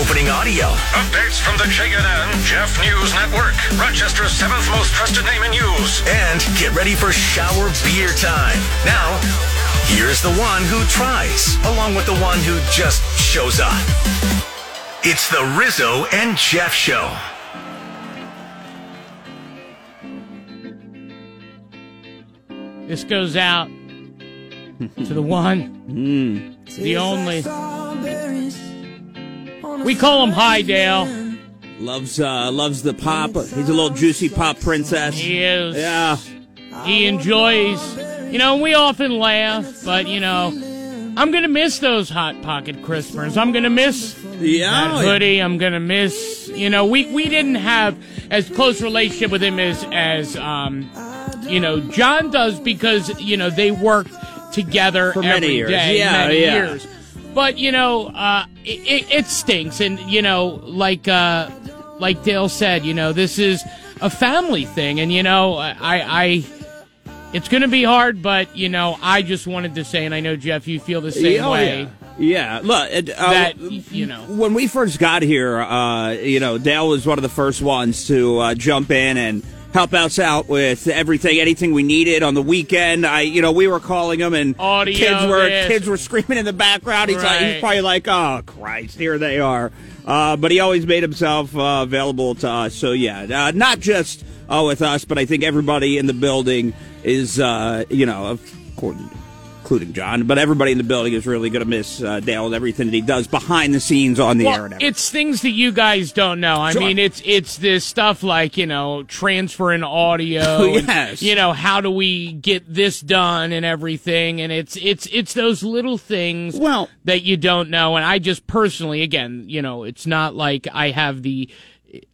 opening audio. Updates from the JNN Jeff News Network, Rochester's seventh most trusted name in news. And get ready for shower beer time. Now, here's the one who tries, along with the one who just shows up. It's the Rizzo and Jeff Show. This goes out to the one, hmm. the only. We call him High Dale. Loves uh loves the pop. He's a little juicy pop princess. He is. Yeah. He enjoys. You know, we often laugh, but you know, I'm gonna miss those hot pocket crispers. I'm gonna miss Yeah. that hoodie. I'm gonna miss. You know, we we didn't have as close relationship with him as as um, you know, John does because you know they worked together For many every years. day, Yeah, many yeah. years. But you know, uh, it, it, stinks, and you know, like uh, like Dale said, you know, this is a family thing, and you know, I, I it's going to be hard, but you know, I just wanted to say, and I know Jeff, you feel the same Oh, way. Yeah. Yeah, look, uh, That, you know. when we first got here, uh, you know, Dale was one of the first ones to uh, jump in and help us out with everything, anything we needed on the weekend. I, you know, we were calling him, and Audio, kids were this. kids were screaming in the background. He's like, he's probably like, oh Christ, here they are. Uh, but he always made himself uh, available to us. So yeah, uh, not just uh, with us, but I think everybody in the building is, uh, you know, of course, including John, but everybody in the building is really going to miss uh, Dale and everything that he does behind the scenes on the air. And everything. it's things that you guys don't know. I Sure. mean, it's it's this stuff like you know transferring audio. Oh, and, yes. you know how do we get this done and everything, and it's it's it's those little things Well- that you don't know. And I just personally, again, you know, it's not like I have the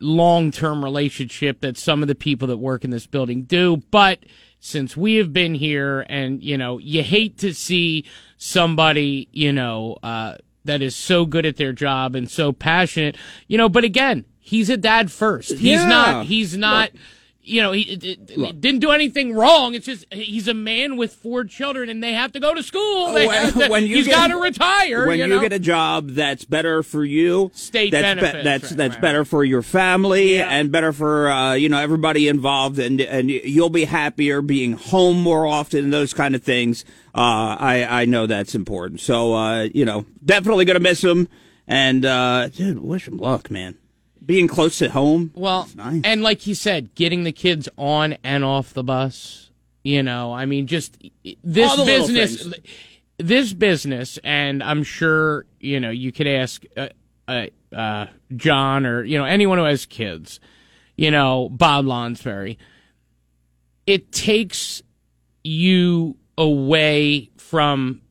long term relationship that some of the people that work in this building do, but since we have been here and you know you hate to see somebody you know uh that is so good at their job and so passionate you know but again he's a dad first he's Yeah. not he's not you know, he, it- didn't do anything wrong. It's just he's a man with four children, and they have to go to school. They When- to- when you he's got to retire. when you, you, get a job that's better for you, State that's benefits, that's right, that's right, better for your family Yeah. and better for uh, you know everybody involved, and and you'll be happier being home more often and those kind of things. Uh, I I know that's important. So uh, you know, definitely gonna miss him, and uh, dude, wish him luck, man. Being close to home. Well, nice. and like you said, getting the kids on and off the bus. You know, I mean, just this All the little business, this business, and I'm sure you know you could ask uh, uh, uh, John or you know anyone who has kids. You know, Bob Lonsberry. It takes you away from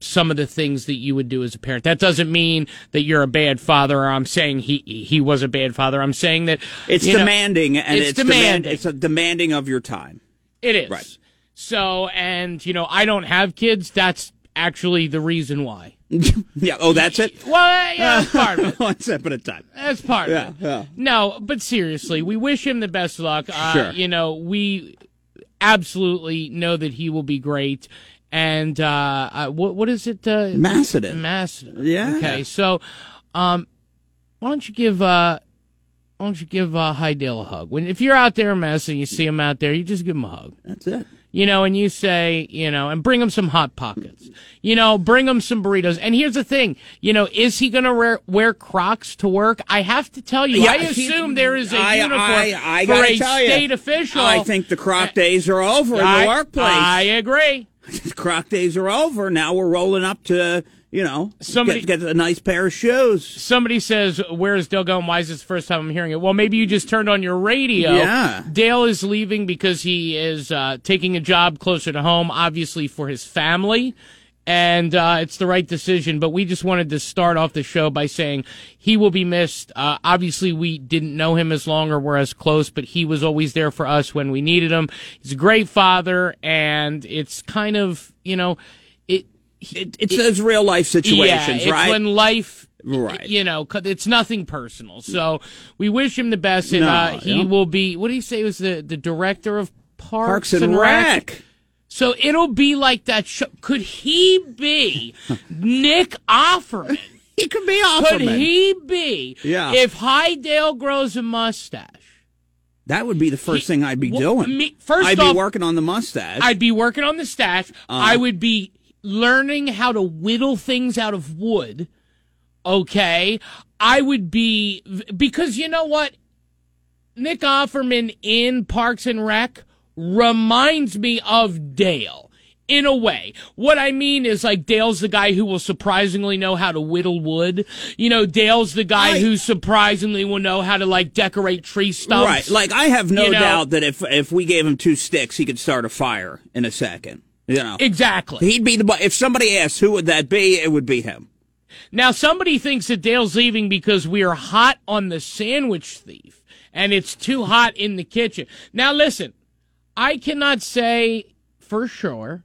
some of the things that you would do as a parent. That doesn't mean that you're a bad father or I'm saying he he was a bad father. I'm saying that it's you know, demanding, and it's it's, demand- demanding. it's a demanding of your time. It is. Right. So, and you know, I don't have kids. That's actually the reason why. yeah. Oh, that's it. Well, yeah, that's part of it. One step at a time. That's part Yeah, of it. yeah. No, but seriously, we wish him the best luck. Uh, Sure. You know, we absolutely know that he will be great. And uh, uh what what is it? Uh, Macedon. Macedon. Yeah. Okay, so um, why don't you give uh, why don't you give uh, High Dale a hug? When if you're out there in Macedon, you see him out there, you just give him a hug. That's it. You know, and you say, you know, and bring him some hot pockets. You know, bring him some burritos. And here's the thing, you know, is he going to wear, wear Crocs to work? I have to tell you, Yeah, I he- assume there is a I- uniform I- I for a tell you, state official. I think the croc days are over in the workplace. I agree. croc days are over. Now we're rolling up to you know Somebody- get, get a nice pair of shoes. Somebody says, "Where is Dale going? Why is this the first time I'm hearing it?" Well, maybe you just turned on your radio. Yeah. Dale is leaving because he is uh, taking a job closer to home, obviously for his family, and uh, it's the right decision. But we just wanted to start off the show by saying he will be missed. Uh, obviously, we didn't know him as long or were as close, but he was always there for us when we needed him. He's a great father, and it's kind of you know it. It, it's those real life situations, yeah, right? It's when life, Right. You know, it's nothing personal. So we wish him the best, and No, uh, he yeah. will be. What do you say? Was the the director of Parks, Parks and Rec. So it'll be like that show. Could he be Nick Offerman? he could be Offerman. Could he be? Yeah. If High Dale grows a mustache, that would be the first He- thing I'd be Well, doing. me- first I'd off- be working on the mustache. I'd be working on the stash. Uh-huh. I would be learning how to whittle things out of wood. Okay. I would be, because you know what? Nick Offerman in Parks and Rec reminds me of Dale. In a way. What I mean is like Dale's the guy who will surprisingly know how to whittle wood. You know, Dale's the guy I- who surprisingly will know how to like decorate tree stumps. Right. Like I have no You know? doubt that if if we gave him two sticks, he could start a fire in a second. You know. Exactly. He'd be the if somebody asked who would that be, it would be him. Now, somebody thinks that Dale's leaving because we are hot on the sandwich thief and it's too hot in the kitchen. Now, listen, I cannot say for sure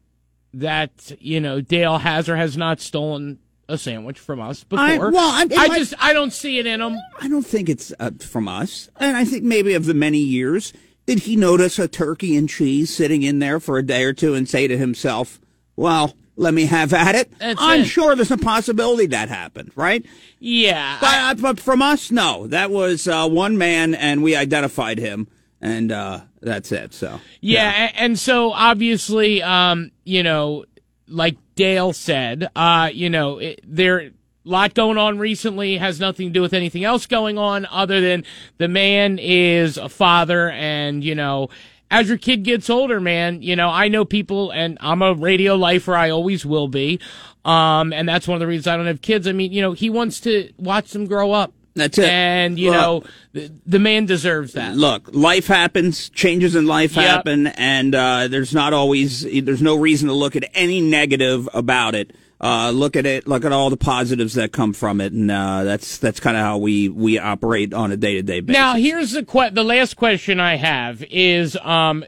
that, you know, Dale has or has not stolen a sandwich from us before. I- well, I- I might- just, I don't see it in him. I don't think it's uh, from us, and I think maybe of the many years, did he notice a turkey and cheese sitting in there for a day or two and say to himself, "Well, let me have at it"? That's I'm it. sure there's a possibility that happened, right? Yeah. But, I- uh, but from us, no. That was uh, one man, and we identified him, and uh, that's it. So Yeah, a- and so obviously, um, you know, like Dale said, uh, you know, it, there a lot going on recently has nothing to do with anything else going on other than the man is a father and, you know, as your kid gets older, man, you know, I know people and I'm a radio lifer, I always will be. Um, and that's one of the reasons I don't have kids. I mean, you know, he wants to watch them grow up. That's it. And, you Look. know, the, the man deserves that. look, life happens, changes in life Yep. happen, and uh, there's not always there's no reason to look at any negative about it. Uh, look at it, look at all the positives that come from it, and uh, that's that's kind of how we we operate on a day to day basis. Now, here's the que- the last question I have is um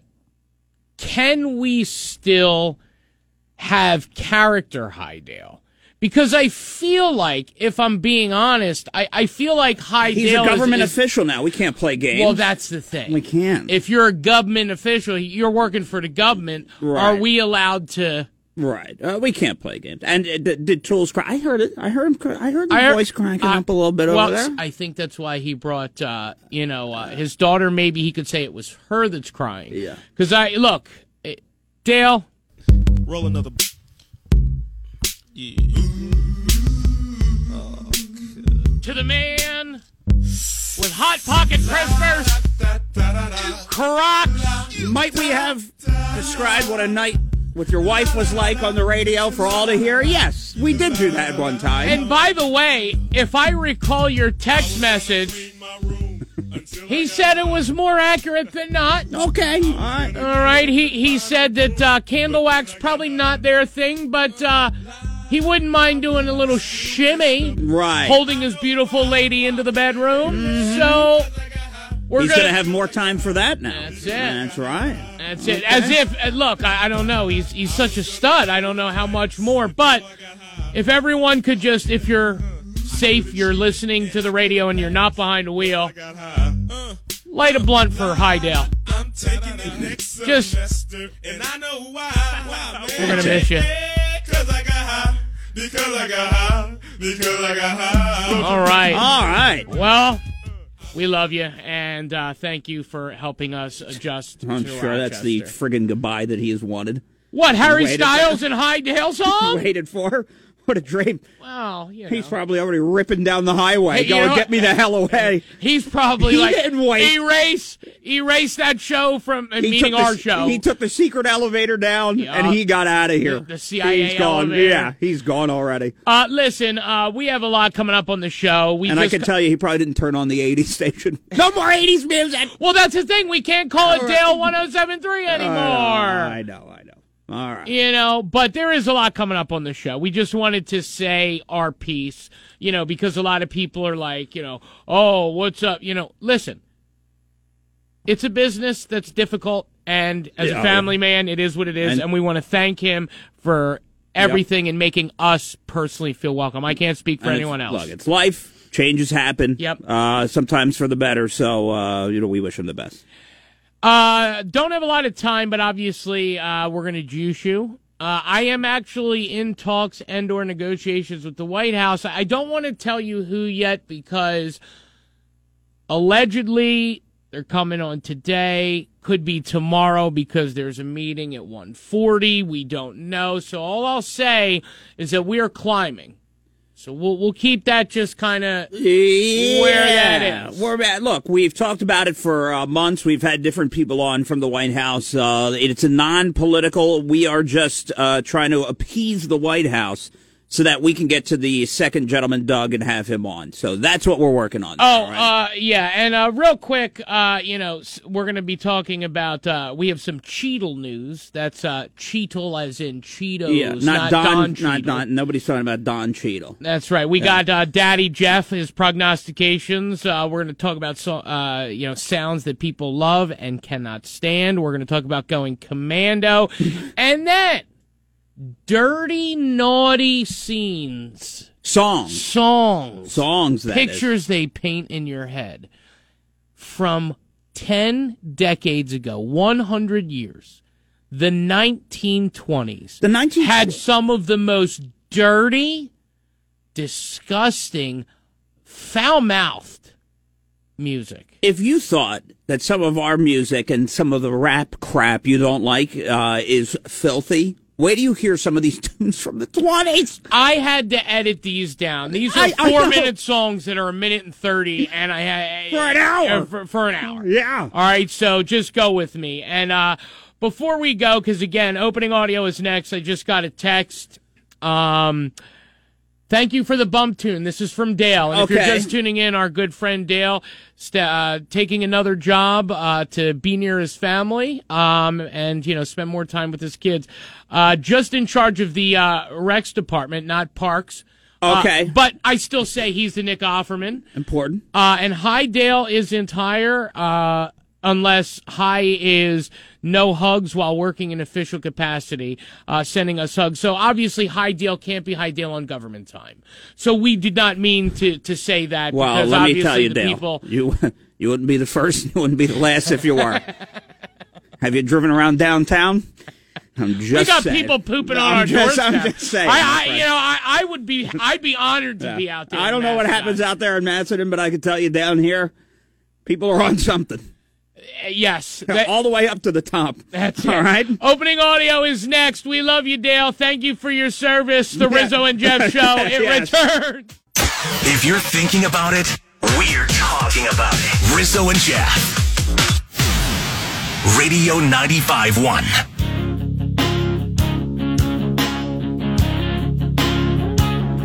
can we still have character High Dale? Because I feel like, if I'm being honest, I, I feel like High Dale he's a government is, official now. We can't play games. Well, that's the thing. we can't. If you're a government official, you're working for the government. Right. Are we allowed to? right, uh, we can't play games. And uh, did, did Tools cry? I heard it. I heard him. cry- I heard the I heard- voice cranking uh, up a little bit well, over there. I think that's why he brought, uh, you know, uh, his daughter. Maybe he could say it was her that's crying. Yeah. Because I look, eh, Dale. Roll another. Yeah. To the man with hot pocket crispers, Crocs. Might we have described what a night with your wife was like on the radio for all to hear? Yes, we did do that one time. And by the way, if I recall your text message, he said it was more accurate than not. okay, all right. All right, he he said that uh, candle wax probably not their thing, but uh, he wouldn't mind doing a little shimmy, Right. holding his beautiful lady into the bedroom. So we're He's gonna, have more time for that now. That's it. That's right. That's it. As if, uh, look, I, I don't know. He's he's such a stud. I don't know how much more. But if everyone could just, if you're safe, you're listening to the radio and you're not behind the wheel, light a blunt for High Dale. I'm taking the next Just- semester, and I know why. why We're gonna miss you. Because I got high. Because I got high. Because I got high. All right. All right. Well, we love you and uh, thank you for helping us adjust. I'm to sure that's the friggin' goodbye that he has wanted. what Harry waited Styles and High Dale song. Waited for. What a dream. Well, you know. He's probably already ripping down the highway, Hey, going, know- get me the hell away. He's probably He like didn't wait. erase erase that show from uh, took the, our show. He took the secret elevator down Yeah. and he got out of here. The- the CIA He's gone. elevator. Yeah, he's gone already. uh, listen, uh, we have a lot coming up on the show. We And I can tell you, he probably didn't turn on the 80s station. No more 80s music. well, that's the thing. We can't call it Dale 1073 anymore. I know, I know. All right. You know, but there is a lot coming up on the show. We just wanted to say our piece, you know, because a lot of people are like, you know, oh, what's up? You know, listen, it's a business that's difficult. And as Yeah. a family man, it is what it is. And- And, we want to thank him for everything and making us personally feel welcome. I can't speak for And anyone else. Look, it's life. Changes happen. Yep. Uh, sometimes for the better. So, uh, you know, we wish him the best. Uh, don't have a lot of time, but obviously, uh, we're going to juice you Uh, I am actually in talks and or negotiations with the White House. I don't want to tell you who yet because allegedly they're coming on today. Could be tomorrow because there's a meeting at 1:40. We don't know. So all I'll say is that we are climbing. So we'll we'll keep that just kind of Yeah, where that is. We're at, look, we've talked about it for uh, months. We've had different people on from the White House. Uh, it's a non-political. We are just uh, trying to appease the White House so that we can get to the second gentleman, Doug, and have him on. So that's what we're working on. Oh, all right? uh, yeah, and uh, real quick, uh, you know, we're going to be talking about. Uh, we have some Cheetle news. That's uh, Cheetle, as in Cheetos, yeah, not, not Don, Don not Don. Nobody's talking about Don Cheadle. That's right. We got uh, Daddy Jeff, his prognostications. Uh, we're going to talk about so, uh, you know sounds that people love and cannot stand. We're going to talk about going commando, and then dirty, naughty scenes, Songs, songs, songs. That is. pictures they paint in your head from 10 decades ago, 100 years, the 1920s, The 19 had some of the most dirty, disgusting, foul mouthed music. if you thought that some of our music and some of the rap crap you don't like uh, is filthy, wait do you hear some of these tunes from the 20s. I had to edit these down. These are I- I four know. minute songs that are a minute and 30, and I had. For an hour. uh, For, for an hour. Yeah. All right, so just go with me. And uh, before we go, because again, opening audio is next. I just got a text. Um, thank you for the bump tune. This is from Dale. And if you're just tuning in, our good friend Dale, st- uh, taking another job uh, to be near his family um, and you know spend more time with his kids. Uh, just in charge of the uh, Rex department, not parks. Uh, Okay. but I still say he's the Nick Offerman. Important. Uh, and High Dale is entire, uh, unless High is no hugs while working in official capacity, uh, sending us hugs. So obviously High Dale can't be High Dale on government time. So we did not mean to, to say that Well, because let obviously me tell you, Dale, people. you you wouldn't be the first, you wouldn't be the last if you were. Have you driven around downtown? I'm just We got saying. people pooping on I'm our just, doorstep. I'm just saying. I, I, you know, I, I would be, I'd be honored to be out there. I don't know what happens out there in Macedon, but I can tell you down here, people are on something. Uh, Yes, that- All the way up to the top. That's All it. right. Opening audio is next. We love you, Dale. Thank you for your service. The Yeah. Rizzo and Jeff show. It Yes. returns. If you're thinking about it, we're talking about it. Rizzo and Jeff. Radio 95.1.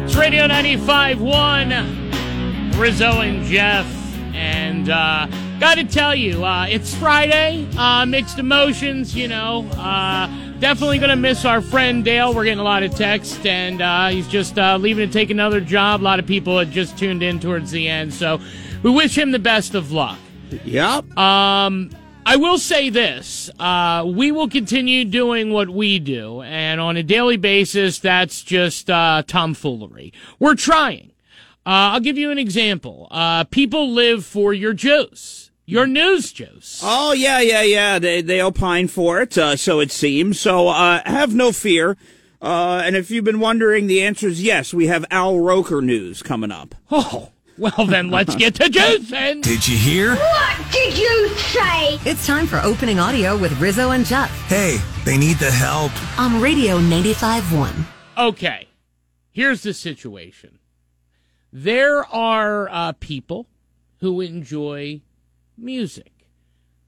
It's Radio 95.1. Rizzo and Jeff. And uh, got to tell you, uh, it's Friday. Uh, mixed emotions, you know. Uh, definitely going to miss our friend Dale. We're getting a lot of text, and uh, he's just uh, leaving to take another job. A lot of people had just tuned in towards the end. So we wish him the best of luck. Yep. Um, I will say this: uh, we will continue doing what we do, and on a daily basis, that's just uh, tomfoolery. We're trying. Uh, I'll give you an example. Uh, people live for your juice, your news juice. Oh yeah, yeah, yeah. They they opine for it, uh, so it seems. So uh, have no fear. Uh, and if you've been wondering, the answer is yes. We have Al Roker news coming up. Oh, well then, let's get to juicing. Did you hear? What did you say? It's time for opening audio with Rizzo and Jeff Hey, they need the help. on Radio 95.1. Okay, here's the situation. There are uh, people who enjoy music.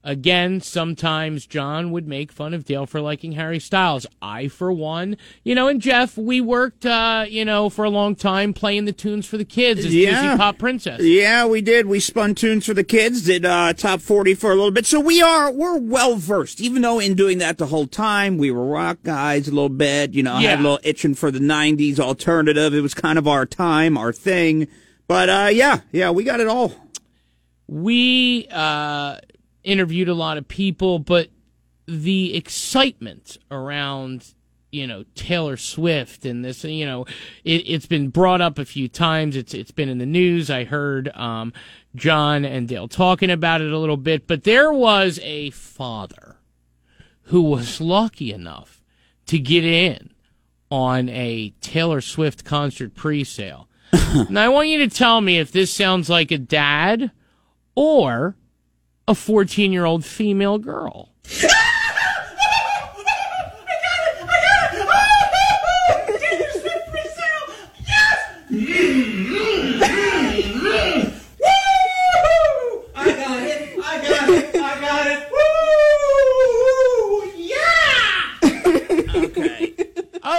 Again, sometimes John would make fun of Dale for liking Harry Styles. I, for one, you know, and Jeff, we worked, uh, you know, for a long time playing the tunes for the kids as Yeah. Disney Pop Princess. Yeah, we did. We spun tunes for the kids, did uh, top forty for a little bit. So we are we're well versed. Even though in doing that the whole time we were rock guys a little bit. You know, Yeah. had a little itching for the '90s alternative. It was kind of our time, our thing. But uh, yeah, yeah, we got it all. We uh, interviewed a lot of people, but the excitement around you know Taylor Swift and this, you know, it, it's been brought up a few times. It's it's been in the news. I heard um, John and Dale talking about it a little bit, but there was a father who was lucky enough to get in on a Taylor Swift concert pre-sale. now I want you to tell me if this sounds like a dad or a 14-year-old female girl. I got it. I got it. I got it. Woo! Yeah! Okay.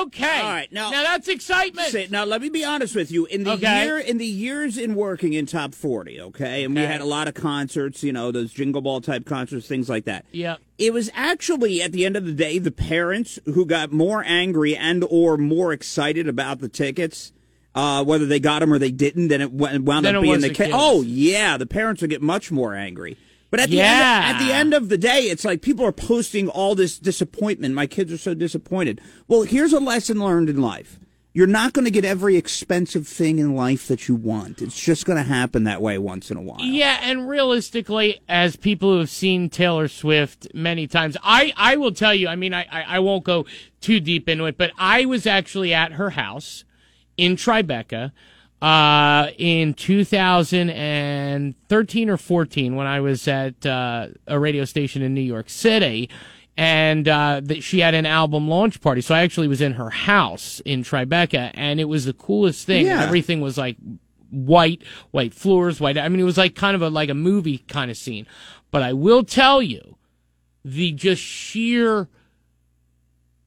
Okay. All right, now- now that's excitement. Say- now let me be honest with you. In the Okay. year, in the years in working in top forty, okay, and we had a lot of concerts, you know, those jingle ball type concerts, things like that. Yeah. It was actually at the end of the day the parents who got more angry and or more excited about the tickets, uh, whether they got them or they didn't. Then it wound Than up being the case. Oh yeah, the parents would get much more angry. But at the Yeah. end, at the end of the day, it's like people are posting all this disappointment. My kids are so disappointed. Well, here's a lesson learned in life. You're not going to get every expensive thing in life that you want. It's just going to happen that way once in a while. Yeah, and realistically, as people who have seen Taylor Swift many times, I, I will tell you, I mean, I, I, I won't go too deep into it, but I was actually at her house in Tribeca uh, in 2013 or 14 when I was at uh, a radio station in New York City. And uh, that she had an album launch party, so I actually was in her house in Tribeca, and it was the coolest thing. Yeah. Everything was like white, white floors, white. I mean, it was like kind of a like a movie kind of scene. But I will tell you, the just sheer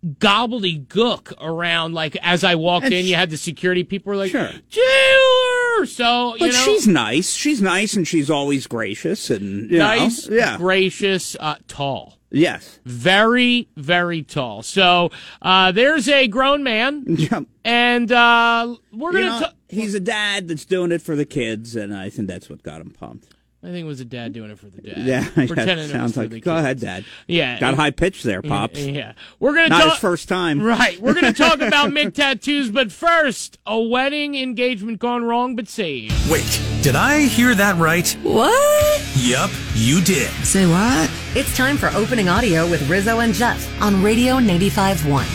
gobbledygook around. Like as I walked And in, sh- you had the security people were like, Sure. Taylor. So you know, she's nice. She's nice and she's always gracious and nice, Know, yeah. gracious, uh, tall. Yes. Very, very tall. So uh, there's a grown man, Yeah. and uh, we're gonna. know, ta- he's a dad that's doing it for the kids, and I think that's what got him pumped. I think it was a dad doing it for the dad. Yeah, pretending yeah it sounds was for like. the Go kids. ahead, Dad. Yeah, Got high pitch there, pops. Yeah, we're gonna Not talk. his first time. Right, we're gonna talk about McTattoos, but first, a wedding engagement gone wrong but saved. Wait, did I hear that right? What? Yup, you did. Say what? It's time for opening audio with Rizzo and Jeff on Radio 95.1.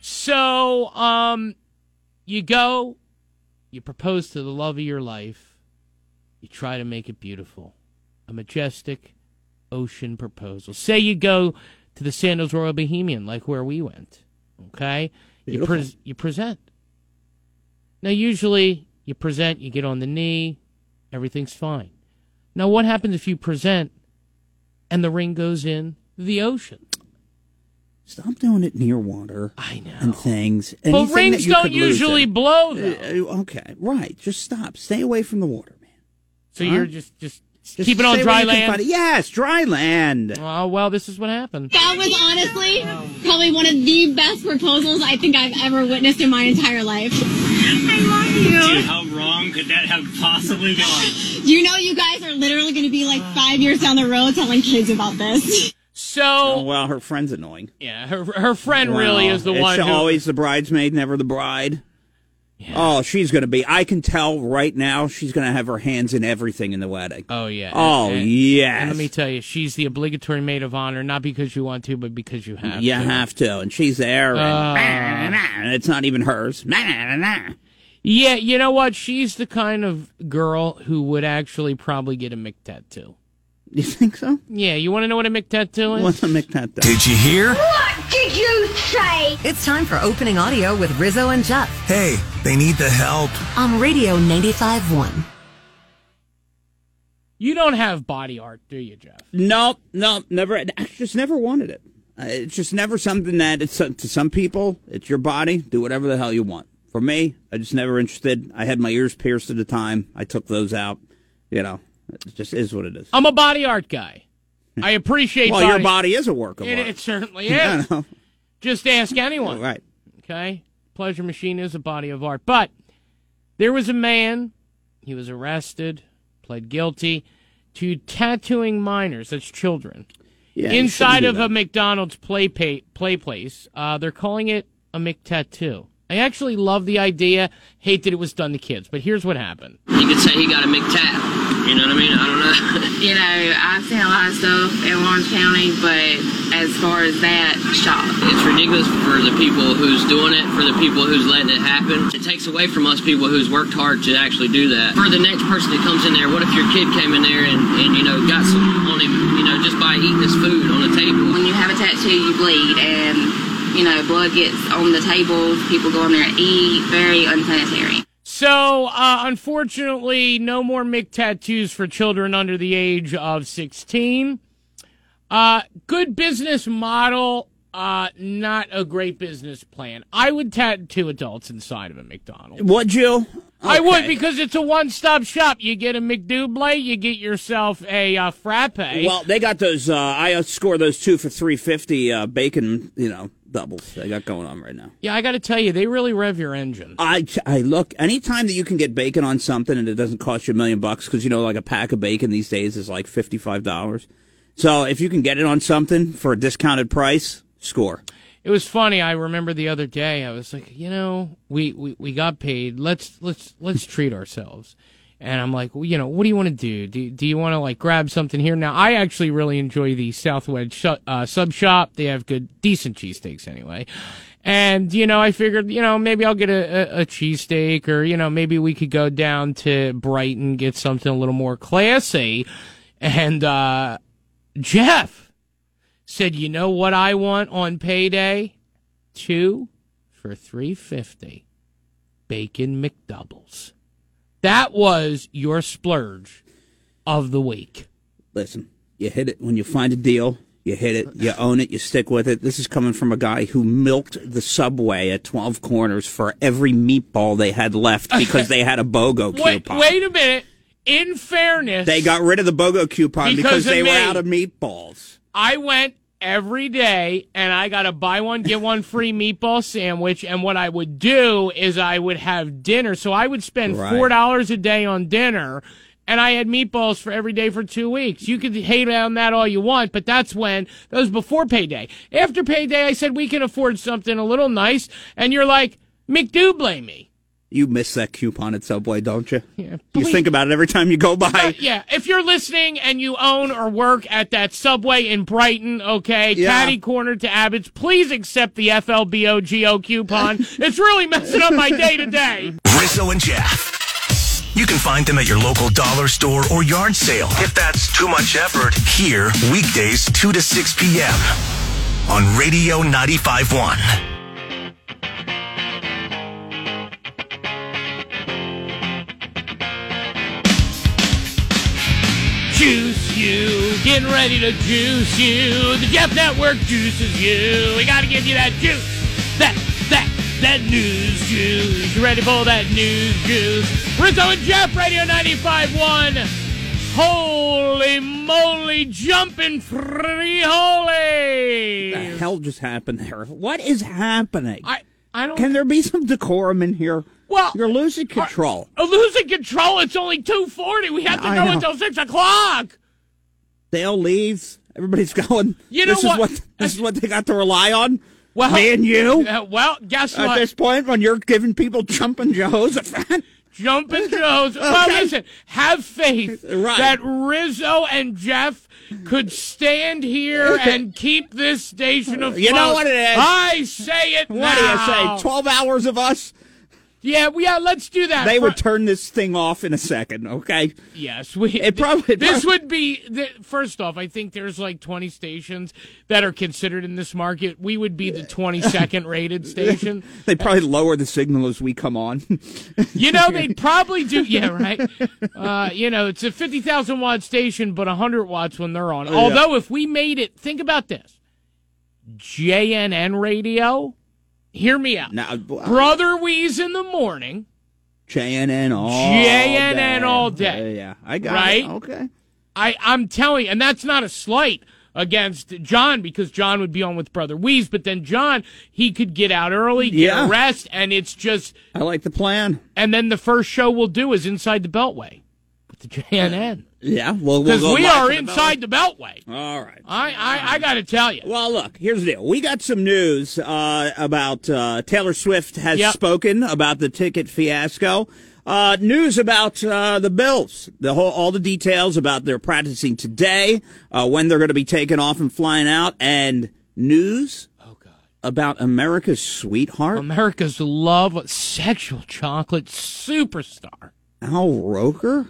So, um, you go, you propose to the love of your life, you try to make it beautiful, a majestic ocean proposal. Say you go to the Sandals Royal Bahamian, like where we went. Okay, you pres you present. Now, usually you present, you get on the knee, everything's fine. Now, what happens if you present and the ring goes in the ocean? Stop doing it near water I know. and things. But Anything that rings don't usually blow, though. Uh, okay, right. Just stop. Stay away from the water. So Huh? you're just just, Just keep it on dry where you can land. find it. Yes, dry land. Oh well, this is what happened. That was honestly probably one of the best proposals I think I've ever witnessed in my entire life. I love you. Dude, how wrong could that have possibly gone? You know, you guys are literally going to be like five years down the road telling kids about this. So Oh well, her friend's annoying. yeah, her her friend really is the It's one who. always the bridesmaid, never the bride. Oh, she's going to be. I can tell right now. She's going to have her hands in everything in the wedding. Oh yeah. Oh, and, and- yes. And let me tell you, she's the obligatory maid of honor, not because you want to, but because you have. You to. have to, and she's there, and, Uh. and it's not even hers. Yeah, you know what? She's the kind of girl who would actually probably get a Mick tattoo. You think so? Yeah, you want to know what a McTattoo is? What's a McNutt? Did you hear? What did you say? It's time for opening audio with Rizzo and Jeff Hey, they need the help. on Radio 95.1. You don't have body art, do you, Jeff? No, no, never. I just never wanted it. Uh, It's just never something that it's uh, to some people. It's your body. Do whatever the hell you want. For me, I just never interested. I had my ears pierced at the time. I took those out. You know, it just is what it is. I'm a body art guy. I appreciate well, body. your body is a work of art. it certainly I is. know. Just ask anyone. Right. Okay? Pleasure Machine is a body of art. But there was a man, he was arrested, pled guilty to tattooing minors, that's children, Yeah, inside of a. McDonald's play, pay, play place. Uh, they're calling it a McTattoo. I actually love the idea. Hate that it was done to kids, but here's what happened. You could say he got a McTap. You know what I mean? I don't know. You know, I've seen a lot of stuff in Orange County, but as far as that shop. It's ridiculous for the people who's doing it, for the people who's letting it happen. It takes away from us people who's worked hard to actually do that. For the next person that comes in there, what if your kid came in there and, and you know, got some on him, you know, just by eating his food on the table? When you have a tattoo, you bleed, and you know, blood gets on the tables. People go in there and eat. Very unsanitary. So, uh, unfortunately, no more McTattoos for children under the age of 16. Uh, good business model, uh, not a great business plan. I would tattoo adults inside of a McDonald's. Would you? I would because it's a one-stop shop. You get a McDouble, you get yourself a uh, frappe. Well, they got those. Uh, I score those two for three fifty uh, bacon. You know, doubles they got going on right now. yeah, I got to tell you, they really rev your engine. I, I look anytime that you can get bacon on something and it doesn't cost you a million bucks because you know like a pack of bacon these days is like fifty five dollars. So if you can get it on something for a discounted price, score. It was funny. I remember the other day. I was like, you know, we, we, we got paid. Let's let's let's treat ourselves. And I'm like, well, you know, what do you want to do? Do do you want to like grab something here? Now, I actually really enjoy the Southwest sh- uh, sub shop. They have good, decent cheesesteaks anyway. And you know, I figured, you know, maybe I'll get a, a, a cheesesteak, or you know, maybe we could go down to Brighton get something a little more classy. And uh, Jeff said, "You know what I want on payday? Two for three fifty, bacon McDoubles. That was your splurge of the week. Listen, you hit it when you find a deal. You hit it, you own it, you stick with it. This is coming from a guy who milked the subway at 12 corners for every meatball they had left because they had a BOGO Wait, coupon. wait a minute. In fairness, They got rid of the BOGO coupon Because because, they were out of meatballs. I went every day and I got a buy one get one free meatball sandwich and what I would do is I would have dinner so I would spend Right. four dollars a day on dinner and I had meatballs for every day for two weeks. You could hate on that all you want, but that's when that was before payday. After payday, I said we can afford something a little nice, and you're like, McDouble me. You miss that coupon at Subway, don't you? Yeah, You think about it every time you go by. Uh, yeah, if you're listening and you own or work at that Subway in Brighton, okay, Yeah. catty corner to Abbott's, please accept the FLBOGO coupon. it's really messing up my day to day. Rizzo and Jeff. You can find them at your local dollar store or yard sale. If that's too much effort, here weekdays 2 to 6 p.m. on Radio 951. Juice you, getting ready to juice you. The Jeff Network juices you. We gotta give you that juice, that that that news juice. You ready for that news juice? Rizzo and Jeff, Radio 95.1. Holy moly, jumping free holy! the hell just happened there? What is happening? I I don't. Can there be some decorum in here? Well, You're losing control. Uh, losing control. It's only two forty. We have to I go know. until six o'clock. Dale leaves. Everybody's going. You know this what? Is what this is what they got to rely on. Well, Me and you. Uh, well, guess At what? At this point, when you're giving people jumping Jehoshaphat, Jumping Joes. Well, listen, have faith Right. that Rizzo and Jeff could stand here and keep this station afloat. You know what it is? I say it what do you say? Twelve hours of us. Yeah, well, yeah, let's do that. They would turn this thing off in a second. Okay. Yes, we. It probably- it this probably- would be the, first off. I think there's like 20 stations that are considered in this market. We would be the 22nd rated station. They probably lower the signal as we come on. You know, they'd probably do. Yeah, right. Uh, you know, it's a 50,000 watt station, but 100 watts when they're on. Although, if we made it, think about this JNN radio, hear me out. now, Brother Wease in the morning. JNN all JNN day. all day. Yeah, I got Right? it. Okay. I, I'm telling you, and that's not a slight against John because John would be on with Brother Wease, but then John, he could get out early, get Yeah. a rest, and it's just, I like the plan. and then the first show we'll do is Inside the Beltway with the JNN. Yeah, well, we'll Because we are the inside the Beltway. All right. I, I, I got to tell you. Well, look, here's the deal. We got some news uh, about uh, Taylor Swift has Yep. spoken about the ticket fiasco. Uh, news about uh, the Bills, the whole, all the details about their practicing today, uh, when they're going to be taking off and flying out, and news about America's sweetheart, America's love sexual chocolate superstar. Al Roker,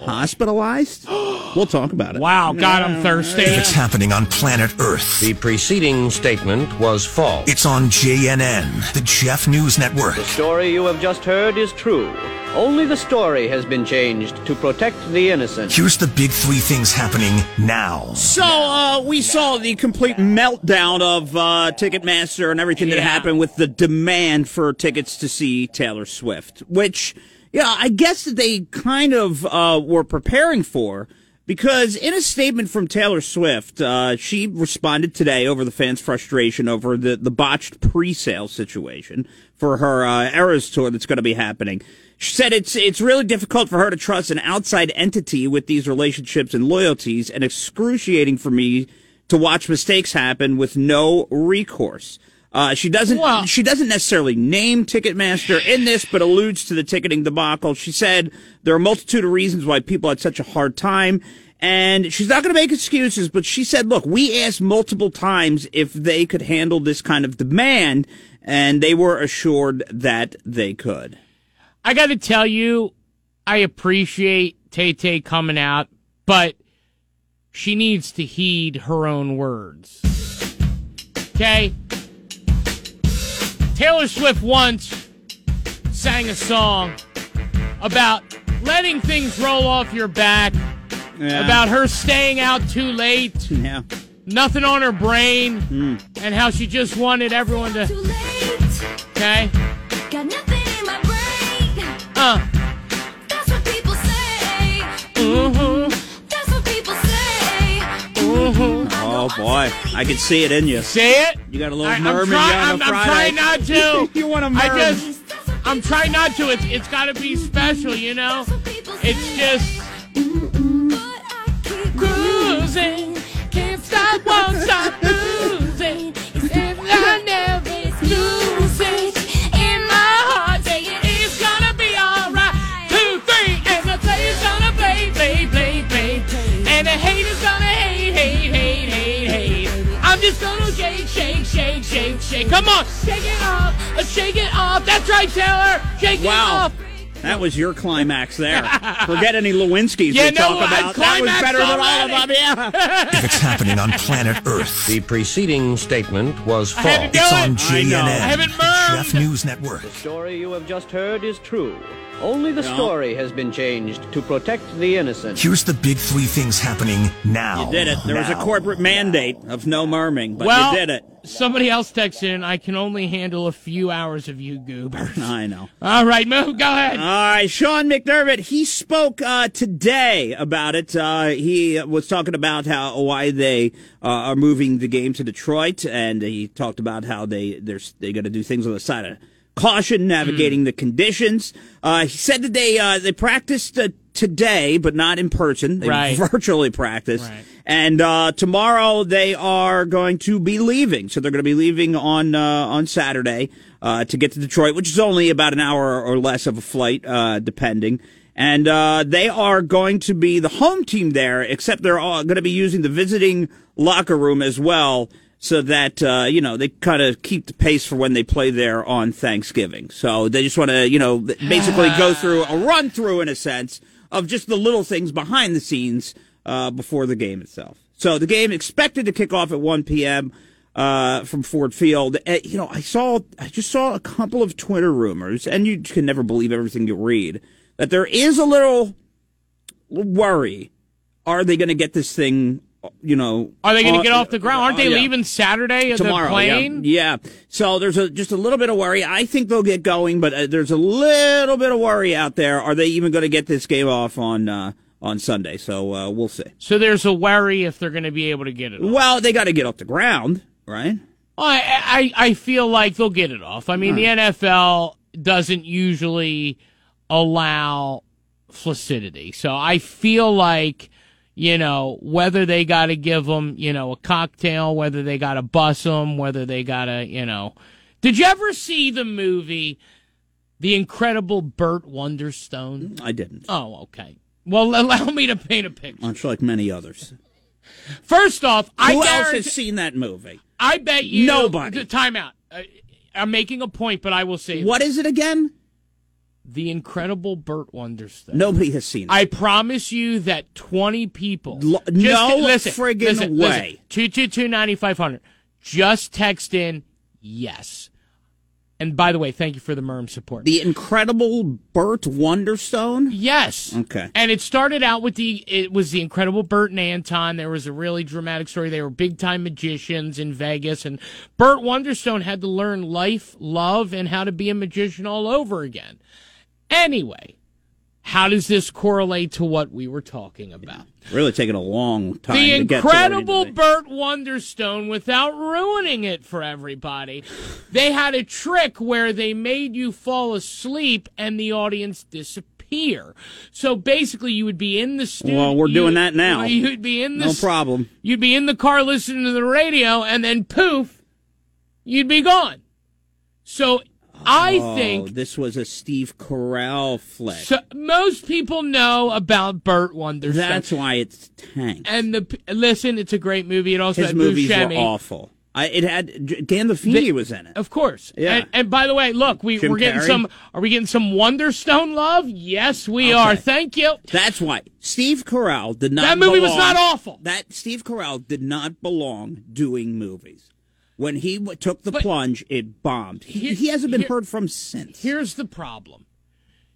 hospitalized. we'll talk about it. Wow, God, I'm thirsty. If it's happening on planet Earth, The preceding statement was false. it's on JNN, the Jeff News Network. The story you have just heard is true. Only the story has been changed to protect the innocent. Here's the big three things happening now. So uh, we saw the complete meltdown of uh, Ticketmaster and everything that happened with the demand for tickets to see Taylor Swift, which, yeah, I guess that they kind of uh, were preparing for. Because in a statement from Taylor Swift, uh, she responded today over the fans' frustration over the, the botched pre-sale situation for her uh, Eras tour that's going to be happening. She said it's it's really difficult for her to trust an outside entity with these relationships and loyalties, and excruciating for me to watch mistakes happen with no recourse. Uh, she doesn't. Well- she doesn't necessarily name Ticketmaster in this, but alludes to the ticketing debacle. She said there are a multitude of reasons why people had such a hard time, and she's not going to make excuses. But she said, "Look, we asked multiple times if they could handle this kind of demand, and they were assured that they could." I got to tell you, I appreciate Tay Tay coming out, but she needs to heed her own words. Okay? Taylor Swift once sang a song about letting things roll off your back, Yeah. about her staying out too late, Yeah. nothing on her brain, Hmm. and how she just wanted everyone to. Okay? Got nothing in my brain. Uh. That's what people say. Mm-hmm. That's what people say. Mm-hmm. Oh boy, I can see it in you. See it. You got a little I, am murmur try, on I'm, a I'm trying not to. you want to I just, I'm trying not to. It's, it's got to be special, you know. It's just cruising, can't stop, won't stop losing. And just gonna shake, shake, shake, shake, shake. Come on, shake it off, uh, shake it off. That's right, Taylor. Shake it Wow. off. That was your climax there. Forget any Lewinsky's Yeah, we no, talk I about. That was climaxed better than all of them. Yeah. If it's happening on planet Earth, The preceding statement was I had to false. do it's on it. I. JNN, I haven't the murmured. Jeff News Network. The story you have just heard is true. Only the Yeah. story has been changed to protect the innocent. Here's the big three things happening now. You did it. There was a corporate mandate of no murmuring, but well, you did it. somebody else texted in. I can only handle a few hours of you goobers. I know. All right, move. Go ahead. All right, Sean McDermott. He spoke uh, today about it. Uh, he was talking about how why they uh, are moving the game to Detroit, and he talked about how they they're they got to do things on the side of caution, navigating the conditions. Uh, he said that they uh, they practiced uh, today, but not in person. They Right. virtually practiced. Right. And uh, tomorrow they are going to be leaving. So they're going to be leaving on uh, on Saturday uh, to get to Detroit, which is only about an hour or less of a flight, uh, depending. And uh, they are going to be the home team there, except they're all going to be using the visiting locker room as well, so that uh, you know they kind of keep the pace for when they play there on Thanksgiving. So they just want to you know basically go through a run through in a sense of just the little things behind the scenes uh, before the game itself. So the game expected to kick off at 1 p.m. Uh, from Ford Field. Uh, you know, I saw, I just saw a couple of Twitter rumors, and you can never believe everything you read. That there is a little worry. Are they going to get this thing? You know, Are they going to on- get off the ground? Aren't they uh, yeah leaving Saturday? tomorrow. The plane? Yeah. yeah. So there's a just a little bit of worry. I think they'll get going, but uh, there's a little bit of worry out there. Are they even going to get this game off on uh, on Sunday? So uh, we'll see. So there's a worry if they're going to be able to get it off. Well, they got to get off the ground, right? I, I, I feel like they'll get it off. I mean, the NFL doesn't usually allow flaccidity. So I feel like, you know, whether they got to give them, you know, a cocktail, whether they got to bus them, whether they got to, you know. Did you ever see the movie The incredible Burt Wonderstone. I didn't. Oh, okay. Well, allow me to paint a picture. Much like many others. First off, I Who else has seen that movie? I bet you Nobody. Time out. Uh, I'm making a point, but I will say What is it again? The incredible Burt Wonderstone. Nobody has seen it. I promise you that 20 people. Just- no listen, friggin' listen, way. Five hundred. Just text in yes. And by the way, thank you for the Merm support. The incredible Burt Wonderstone? Yes. Okay. And it started out with the it was the incredible Burt and Anton. There was a really dramatic story. They were big time magicians in Vegas, and Burt Wonderstone had to learn life, love, and how to be a magician all over again. Anyway, how does this correlate to what we were talking about? Really taking a long time the to get to where we incredible to. Burt Wonderstone without ruining it for everybody. They had a trick where they made you fall asleep and the audience disappear. So basically, you would be in the studio. Well, we're doing that now. You'd be in the No problem. You'd be in the car listening to the radio, and then poof, you'd be gone. So I Oh, think this was a Steve Carell flick. so. Most people know about Burt Wonderstone. That's why it's tanked. and the listen, it's a great movie. It also His had movies Buscemi. were awful. I, it had Dan Lefevre was in it. Of course. Yeah. And, and by the way, look, we, Jim we're getting Carrey? some. Are we getting some Wonderstone love? Yes, we are. Thank you. That's why Steve Carell did not. That movie was not awful. That Steve Carell did not belong doing movies. When he w- took the plunge, it bombed. He, he hasn't been here- heard from since. Here's the problem.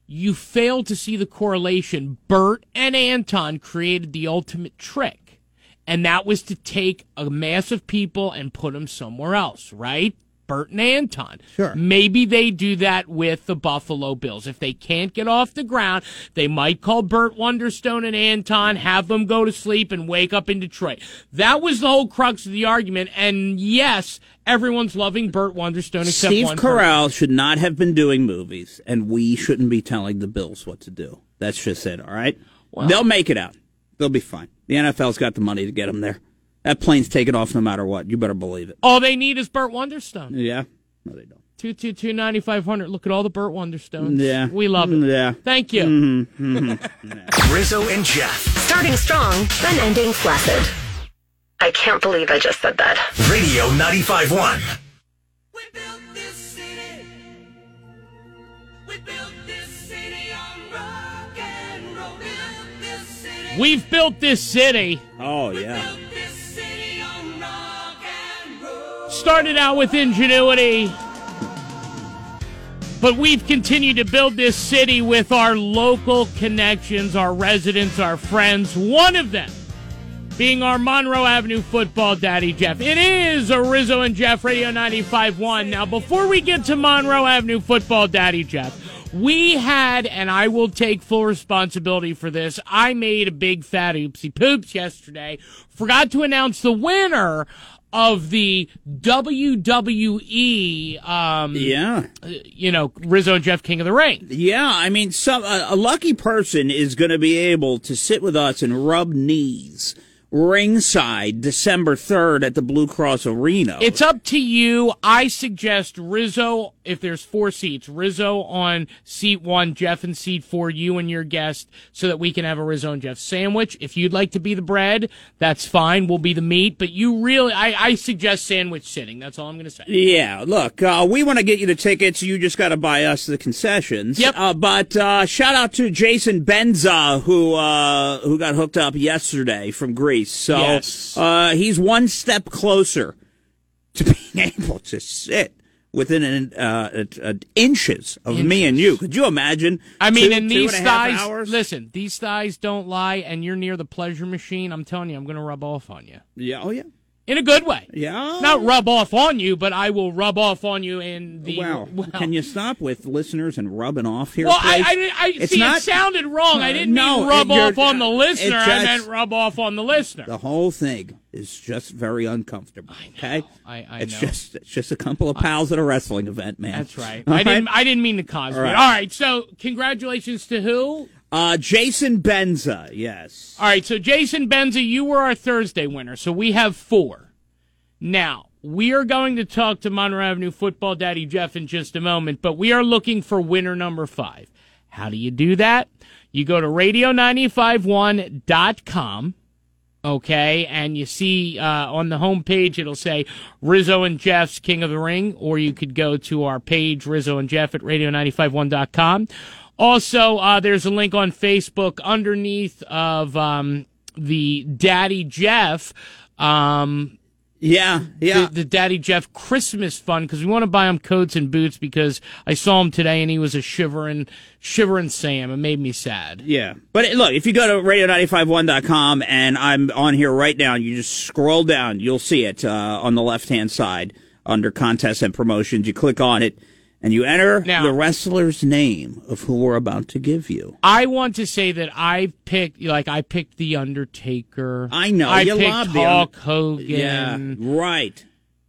You fail to see the correlation. Burt and Anton created the ultimate trick, and that was to take a mass of people and put them somewhere else, right? Burt and Anton. Sure. Maybe they do that with the Buffalo Bills. If they can't get off the ground, they might call Burt Wonderstone and Anton, have them go to sleep and wake up in Detroit. That was the whole crux of the argument. And yes, everyone's loving Burt Wonderstone except Steve one person. Carell should not have been doing movies, and we shouldn't be telling the Bills what to do. That's just it. All right, they'll make it out. They'll be fine. The NFL's got the money to get them there. That plane's taking off no matter what. You better believe it. All they need is Burt Wonderstone. Yeah. No, they don't. Two two two ninety five hundred. Look at all the Burt Wonderstones. Yeah. we love it. Yeah. Thank you. Mm-hmm. Mm-hmm. Rizzo and Jeff. Starting strong, then ending flaccid. I can't believe I just said that. Radio 95.1. We've built this city. Oh yeah. Started out with ingenuity, but we've continued to build this city with our local connections, our residents, our friends. One of them being our Monroe Avenue football daddy, Jeff. It is a Rizzo and Jeff Radio 95.1. Now, before we get to Monroe Avenue football daddy, Jeff, we had, and I will take full responsibility for this, I made a big fat oopsie poops yesterday. Forgot to announce the winner of the WWE, um, Yeah. you know, Rizzo and Jeff King of the Ring. Yeah, I mean, some a, a lucky person is going to be able to sit with us and rub knees ringside December 3rd at the Blue Cross Arena. It's up to you. I suggest Rizzo, if there's four seats, Rizzo on seat one, Jeff in seat four, you and your guest, so that we can have a Rizzo and Jeff sandwich. If you'd like to be the bread, that's fine. We'll be the meat. But you really, I, I suggest sandwich sitting. That's all I'm going to say. Yeah, look, uh, we want to get you the tickets. You just got to buy us the concessions. Yep. Uh, but uh, shout out to Jason Benza who uh, who got hooked up yesterday from Greece. So Yes. uh, he's one step closer to being able to sit within an, uh, uh, inches of me and you. Could you imagine? I mean, Two- and these and thighs, hours? listen, these thighs don't lie, and you're near the pleasure machine. I'm telling you, I'm going to rub off on you. Yeah. Oh yeah. In a good way. Yeah. Not rub off on you, but I will rub off on you in the. Well, well, can you stop with listeners and rubbing off here? Well, I? I, I It's see. not- it sounded wrong. I didn't No, mean rub it- off on the listener. I meant rub off on the listener. The whole thing is just very uncomfortable. Okay, I, I it's know. just it's just a couple of pals at a wrestling event, man. That's right. All I didn't. I didn't mean to cause All it. right. All right. So, congratulations to who? Uh, Jason Benza, yes. All right. So, Jason Benza, you were our Thursday winner. So we have four. Now we are going to talk to Monroe Avenue football daddy Jeff in just a moment, but we are looking for winner number five. How do you do that? You go to radio951.com, okay, and you see uh, on the homepage it'll say Rizzo and Jeff's King of the Ring, or you could go to our page, Rizzo and Jeff at radio951.com. Also, uh, there's a link on Facebook underneath of um, the Daddy Jeff. Um, yeah, yeah. The, the Daddy Jeff Christmas Fund because we want to buy him coats and boots because I saw him today and he was a shivering, shivering Sam. It made me sad. Yeah. But look, if you go to radio951.com and I'm on here right now, you just scroll down, you'll see it uh, on the left hand side under contests and promotions. You click on it and you enter Now- the wrestler's name of who we're about to give you. I want to say that I picked, like, I picked The Undertaker. I know. I you picked love the Hulk Hogan. Yeah, right.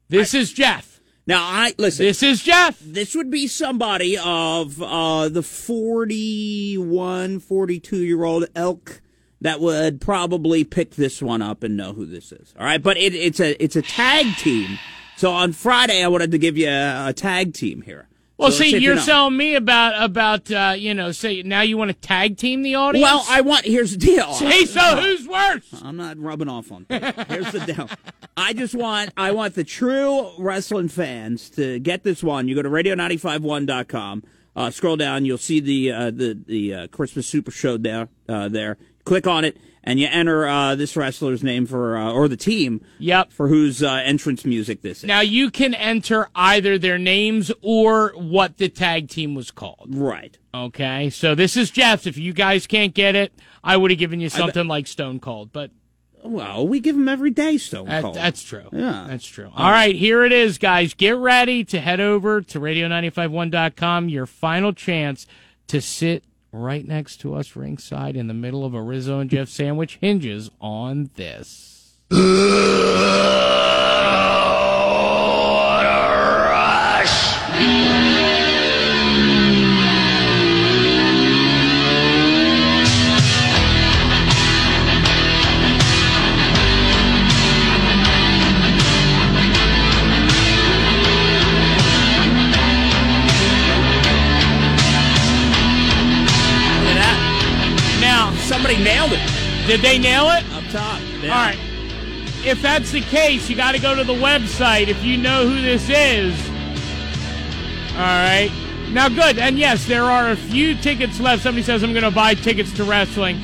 This is Jeff. Now, I listen. This is Jeff. This would be somebody of uh, the 41, 42 year old elk that would probably pick this one up and know who this is. All right, but it, it's a it's a tag team. So on Friday, I wanted to give you a, a tag team here. Well, So see, you you're telling me about about uh, you know, say now you want to tag team the audience. Well, I want. Here's the deal. See, so who's worse? I'm not rubbing off on. people. Here's the deal. I just want I want the true wrestling fans to get this one. You go to radio951.com. Uh, scroll down, you'll see the uh, the the uh, Christmas Super Show there. Uh, there, click on it, and you enter uh, this wrestler's name for uh, or the team. Yep. For whose uh, entrance music this is. Now you can enter either their names or what the tag team was called. Right. Okay, so this is Jeff's. If you guys can't get it, I would have given you something like Stone Cold, but Well, we give them every day, Stone that, Cold. that's true. Yeah. That's true. All right, here it is, guys. Get ready to head over to radio951.com. Your final chance to sit right next to us ringside in the middle of a Rizzo and Jeff sandwich hinges on this. did they nail it? up top. All right. If that's the case, you got to go to the website if you know who this is. All right. Now, good. And yes, there are a few tickets left. Somebody says, I'm going to buy tickets to wrestling.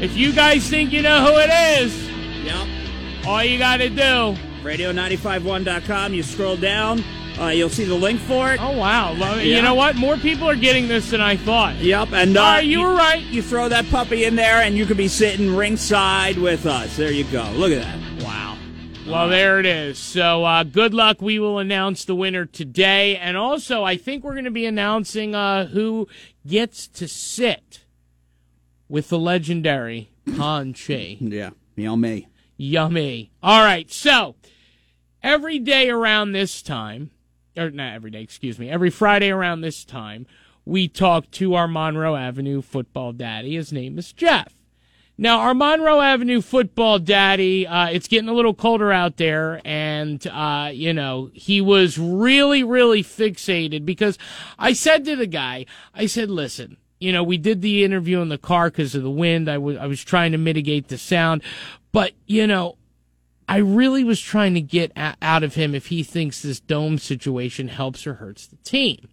If you guys think you know who it is, Yep. all you got to do. Radio951.com. You scroll down, uh, you'll see the link for it. Oh, wow. Lo- You know what? More people are getting this than I thought. Yep, and uh, All right, you were right. You throw that puppy in there, and you could be sitting ringside with us. There you go. Look at that. Wow. Well, there it is. So, uh, good luck. We will announce the winner today. And also, I think we're going to be announcing uh, who gets to sit with the legendary Conche. Yeah, yummy. Yummy. All right. So, every day around this time, or not every day, excuse me, every Friday around this time, we talk to our Monroe Avenue football daddy. His name is Jeff. Now, our Monroe Avenue football daddy, uh, it's getting a little colder out there, and, uh, you know, he was really, really fixated because I said to the guy, I said, listen, you know, we did the interview in the car because of the wind. I was I was trying to mitigate the sound, but, you know, I really was trying to get a- out of him if he thinks this dome situation helps or hurts the team.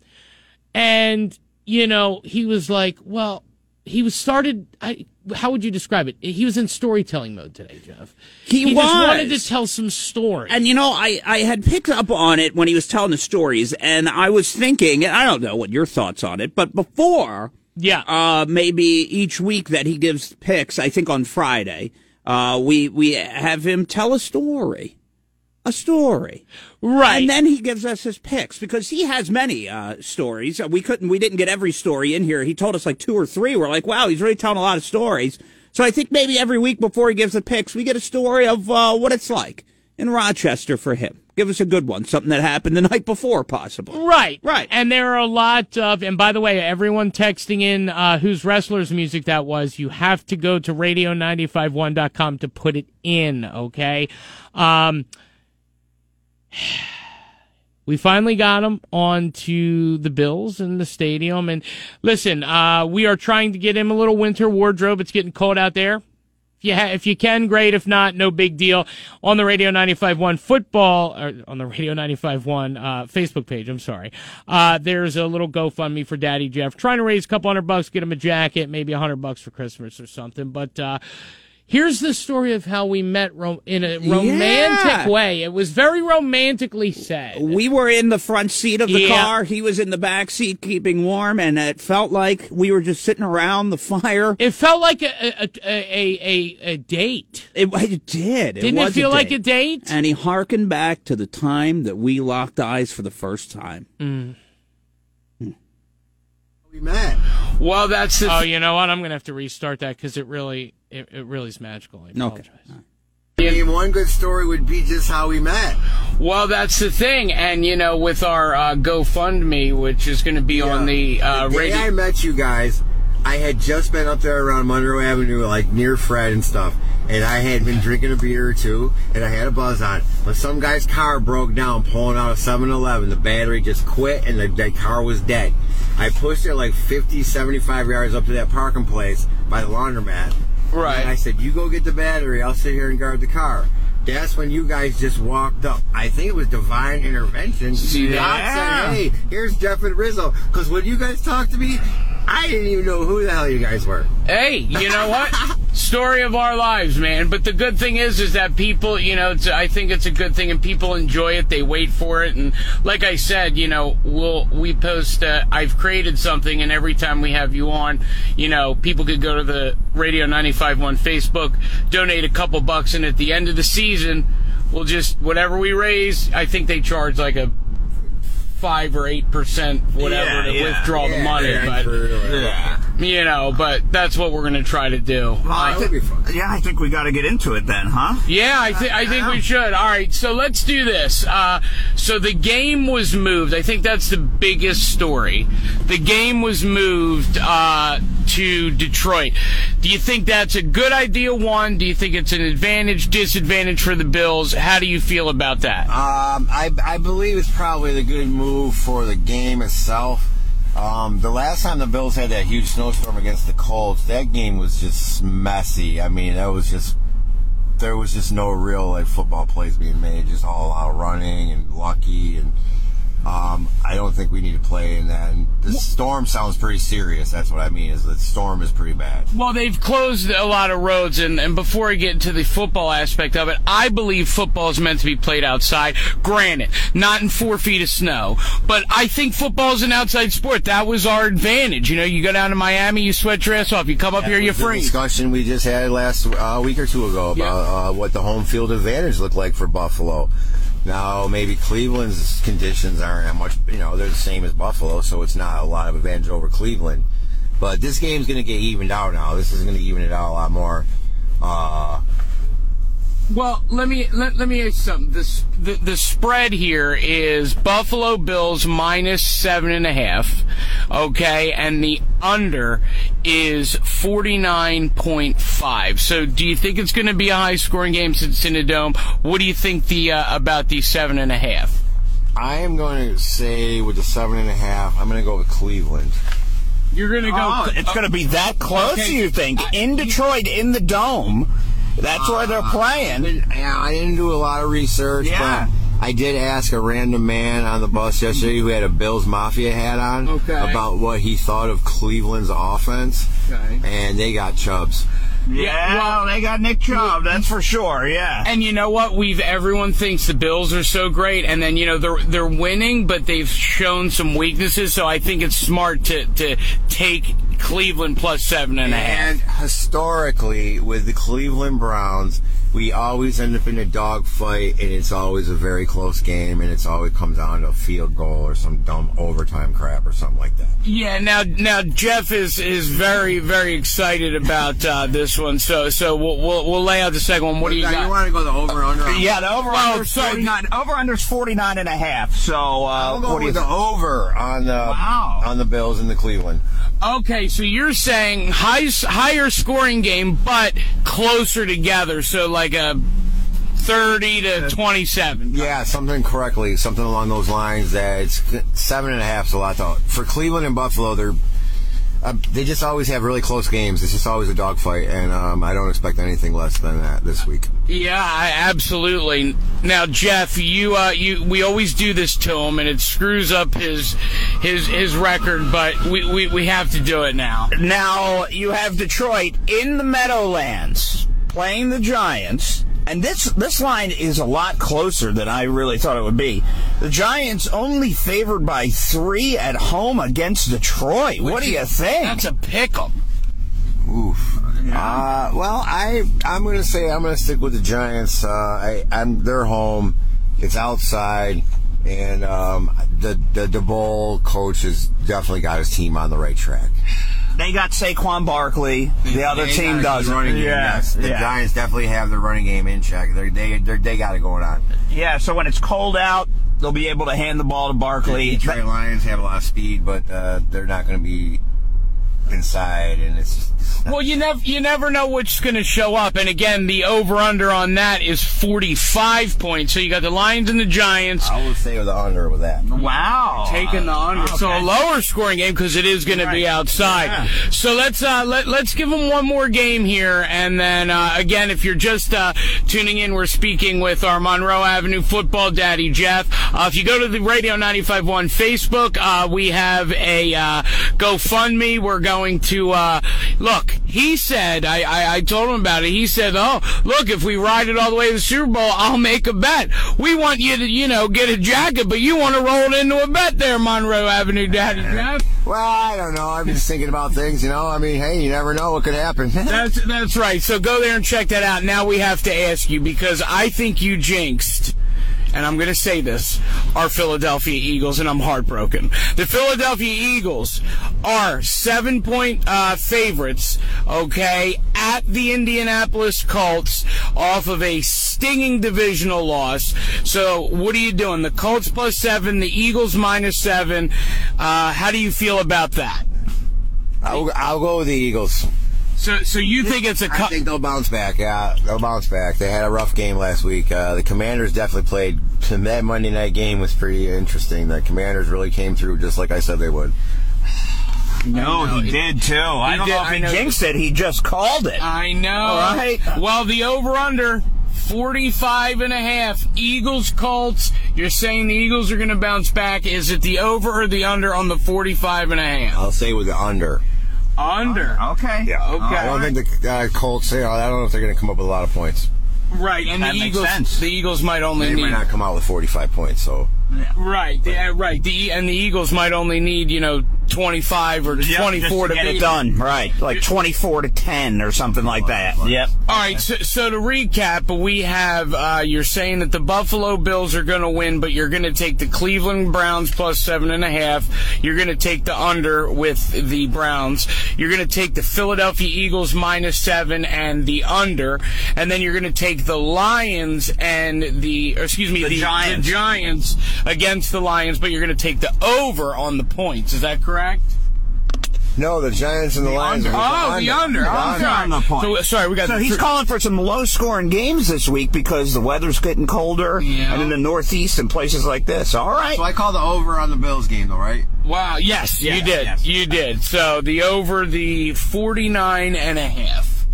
And, you know, he was like, well, he was started. I, how would you describe it? He was in storytelling mode today, Jeff. He just wanted to tell some story. And you know, I, I had picked up on it when he was telling the stories, and I was thinking, and I don't know what your thoughts on it, but before, yeah, uh, maybe each week that he gives picks, I think on Friday, uh, we we have him tell a story, a story, right? And then he gives us his picks because he has many uh, stories. We couldn't, we didn't get every story in here. He told us like two or three. We're like, wow, he's really telling a lot of stories. So I think maybe every week before he gives the picks, we get a story of uh, what it's like in Rochester for him. Give us a good one, something that happened the night before, possibly. Right, right. And there are a lot of, and by the way, everyone texting in uh, whose wrestlers music that was, you have to go to radio951.com to put it in, okay? Um, we finally got him onto the Bills in the stadium. And listen, uh, we are trying to get him a little winter wardrobe. It's getting cold out there. Ha- if you can, great. If not, no big deal. On the Radio 95.1 football, or on the Radio 95.1 uh, Facebook page, I'm sorry, uh, there's a little GoFundMe for Daddy Jeff. Trying to raise a couple hundred bucks, get him a jacket, maybe a hundred bucks for Christmas or something. But uh, here's the story of how we met ro- in a romantic Yeah. way. It was very romantically said. We were in the front seat of the Yeah. car. He was in the back seat keeping warm, and it felt like we were just sitting around the fire. It felt like a a a a, a, a date. It, it did. Didn't it was feel like a date? And he hearkened back to the time that we locked eyes for the first time. Mm. We met. Well, that's the. oh, you know what? I'm gonna have to restart that because it really, it, it really is magical. I apologize. I mean, one good story would be just how we met. Well, that's the thing, and you know, with our uh, GoFundMe, which is going to be on the uh, the day radio. I met you guys, I had just been up there around Monroe Avenue, like near Fred and stuff, and I had been drinking a beer or two, and I had a buzz on. But some guy's car broke down pulling out of 7-Eleven. The battery just quit, and the, that car was dead. I pushed it like 50, 75 yards up to that parking place by the laundromat. Right. And I said, "You go get the battery. I'll sit here and guard the car." That's when you guys just walked up. I think it was divine intervention. See God said, "Hey, here's Jeff and Rizzo." Because when you guys talk to me, I didn't even know who the hell you guys were. Hey, you know what? Story of our lives, man. But the good thing is, is that people, you know, it's, I think it's a good thing, and people enjoy it. They wait for it, and like I said, you know, we'll we post. Uh, I've created something, and every time we have you on, you know, people could go to the Radio 95.1 Facebook, donate a couple bucks, and at the end of the season, we'll just whatever we raise. I think they charge like a five or eight percent, whatever, Yeah, to yeah. withdraw the money. yeah, but yeah. you know, but that's what we're going to try to do. Well, I think, yeah, I think we got to get into it then, huh? Yeah, I think I think we should. All right, so let's do this. Uh, so the game was moved. I think that's the biggest story. The game was moved uh, to Detroit. Do you think that's a good idea? One, do you think it's an advantage, disadvantage for the Bills? How do you feel about that? Um, I, I believe it's probably the good move for the game itself. Um, the last time the Bills had that huge snowstorm against the Colts, that game was just messy. I mean, that was just there was just no real like football plays being made, just all out running and lucky and. Um, I don't think we need to play in that. And the storm sounds pretty serious. That's what I mean. Is the storm is pretty bad. Well, they've closed a lot of roads, and, and before I get into the football aspect of it, I believe football is meant to be played outside. Granted, not in four feet of snow, but I think football is an outside sport. That was our advantage. You know, you go down to Miami, you sweat your ass off. You come up here, you're free. Discussion we just had last uh, week or two ago about uh, what the home field advantage looked like for Buffalo. Now maybe Cleveland's conditions aren't that much. You know, they're the same as Buffalo, so it's not a lot of advantage over Cleveland. But this game's going to get evened out now. This is going to even it out a lot more. Uh, Well, let me let, let me ask you something. This the, the spread here is Buffalo Bills minus seven and a half, okay, and the under is forty nine point five. So, do you think it's going to be a high scoring game since in a dome? What do you think the uh, about the seven and a half? I am going to say with the seven and a half, I'm going to go with Cleveland. You're going to go. Oh, it's going to be that close, Okay. you think? In Detroit, in the dome. That's where they're uh, playing. Yeah, I didn't do a lot of research, Yeah. but I did ask a random man on the bus yesterday who had a Bills Mafia hat on Okay. about what he thought of Cleveland's offense, Okay. and they got Chubbs. Yeah, well, they got Nick Chubb, that's for sure, yeah. And you know what? We've everyone thinks the Bills are so great, and then you know they're they're winning, but they've shown some weaknesses. So I think it's smart to to take Cleveland plus seven and a half. And historically, with the Cleveland Browns, we always end up in a dogfight, and it's always a very close game, and it's always comes down to a field goal or some dumb overtime crap or something like that. Yeah, now now Jeff is is very very excited about uh, this one. So so we'll, we'll we'll lay out the second one. What do you Now, got? You want to go the over under? Yeah, the over Well, under so- 49 over under's 49 and a half. So uh I'll go what do you with the over on the Wow. on the Bills in the Cleveland. Okay, so you're saying high higher scoring game, but closer together. So like a 30 to uh, 27. Yeah, something correctly, something along those lines. That it's seven and a half is a lot. To, for Cleveland and Buffalo, they're uh, they just always have really close games. It's just always a dogfight, and um, I don't expect anything less than that this week. Yeah, I, absolutely. Now, Jeff, you uh, you we always do this to him, and it screws up his his his record. But we, we, we have to do it now. Now you have Detroit in the Meadowlands playing the Giants. And this this line is a lot closer than I really thought it would be. The Giants only favored by three at home against Detroit. what do you think? That's a pickle. Oof. Uh, well, I I'm gonna say I'm gonna stick with the Giants. Uh, I, I'm they're home. It's outside, and um, the the Daboll coach has definitely got his team on the right track. They got Saquon Barkley. The other team doesn't. Running game, yeah, yes. The yeah. Giants definitely have the running game in check. They're, they they they got it going on. Yeah, so when it's cold out, they'll be able to hand the ball to Barkley. The Detroit Lions have a lot of speed, but uh, they're not going to be inside, and it's just, Well, you never you never know what's going to show up. And again, the over under on that is 45 points. So you got the Lions and the Giants. I would say with the under with that. Wow, taking the under. So a lower scoring game because it is going to be outside. Yeah. So let's uh, let let's give them one more game here, and then uh, again, if you're just uh, tuning in, we're speaking with our Monroe Avenue football daddy Jeff. Uh, if you go to the Radio 95.1 Facebook, uh, we have a uh, GoFundMe. We're going to uh, look. He said, I, I I told him about it. He said, "Oh, look, if we ride it all the way to the Super Bowl, I'll make a bet. We want you to, you know, get a jacket, but you want to roll it into a bet there, Monroe Avenue daddy Jeff." Well, I don't know. I'm just thinking about things, you know. I mean, hey, you never know what could happen. That's that's right. So go there and check that out. Now we have to ask you because I think you jinxed. And I'm going to say this, our Philadelphia Eagles, and I'm heartbroken. The Philadelphia Eagles are seven point uh, favorites, okay, at the Indianapolis Colts off of a stinging divisional loss. So what are you doing? The Colts plus seven, the Eagles minus seven. Uh, how do you feel about that? I'll, I'll go with the Eagles. So, so you think it's a I think they'll bounce back. Yeah, they'll bounce back. They had a rough game last week. Uh, the Commanders definitely played. That Monday night game was pretty interesting. The Commanders really came through, just like I said they would. No, he did too. I He don't did, know if I he jinxed it. He just called it. I know. All right. Well, the over under 45 and a half. Eagles Colts. You're saying the Eagles are going to bounce back. Is it the over or the under on the 45 and a half? I'll say with the under. Under. Okay. Yeah. Okay. I don't think the uh, Colts. You know, I don't know if they're going to come up with a lot of points. Right, and That the makes Eagles sense. the Eagles might only They need might not come out with 45 points. So Right, yeah, right. The and the Eagles might only need, you know, 25 or Yep, 24 just to get beat it done. Right, like twenty-four to ten or something like that. Yep. All right, so, so to recap, we have uh, you're saying that the Buffalo Bills are going to win, but you're going to take the Cleveland Browns plus seven and a half. You're going to take the under with the Browns. You're going to take the Philadelphia Eagles minus seven and the under, and then you're going to take the Lions and the or excuse me The Giants. the Giants against the Lions, but you're going to take the over on the points. Is that correct? No, the Giants and the, Lions. under. Oh, the under. The I'm under. sorry. on the point. So, sorry, we got So he's thr- calling for some low-scoring games this week because the weather's getting colder, Yeah. and in the Northeast and places like this. All right. So I call the over on the Bills game, though, right? Wow, yes, Yeah, you did. yes. You did. So the over the 49 and a half.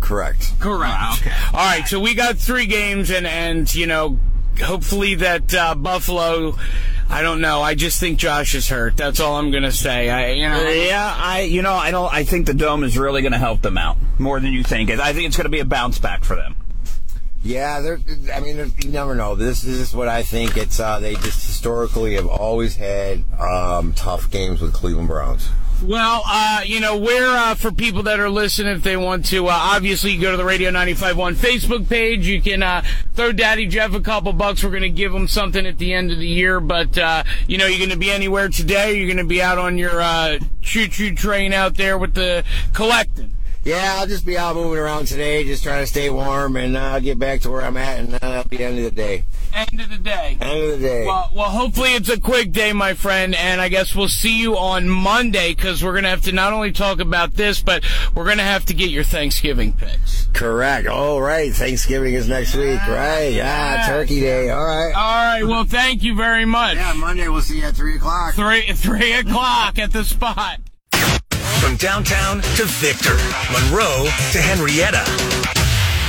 Correct. Correct. okay. All right, so we got three games and and you know, hopefully that uh, Buffalo I don't know. I just think Josh is hurt. That's all I'm going to say. I you know Yeah, I you know I don't I think the dome is really going to help them out more than you think. I think it's going to be a bounce back for them. Yeah, they're, I mean, you never know. This, this is what I think. It's uh, they just historically have always had um, tough games with Cleveland Browns. Well, uh, you know, where uh, for people that are listening, if they want to, uh, obviously you go to the Radio 95.1 Facebook page. You can uh, throw Daddy Jeff a couple bucks. We're going to give him something at the end of the year. But, uh, you know, you're going to be anywhere today. You're going to be out on your uh, choo-choo train out there with the collecting. Yeah, I'll just be out moving around today, just trying to stay warm and uh, get back to where I'm at, and that'll be the end of the day. End of the day. End of the day. Well, well, hopefully it's a quick day, my friend, and I guess we'll see you on Monday because we're gonna have to not only talk about this, but we're gonna have to get your Thanksgiving picks. Correct. All right. Thanksgiving is next week, right? Yeah, Turkey Day. All right. All right. Well, thank you very much. Yeah, Monday we'll see you at three o'clock. Three three o'clock at the spot. From downtown to Victor, Monroe to Henrietta,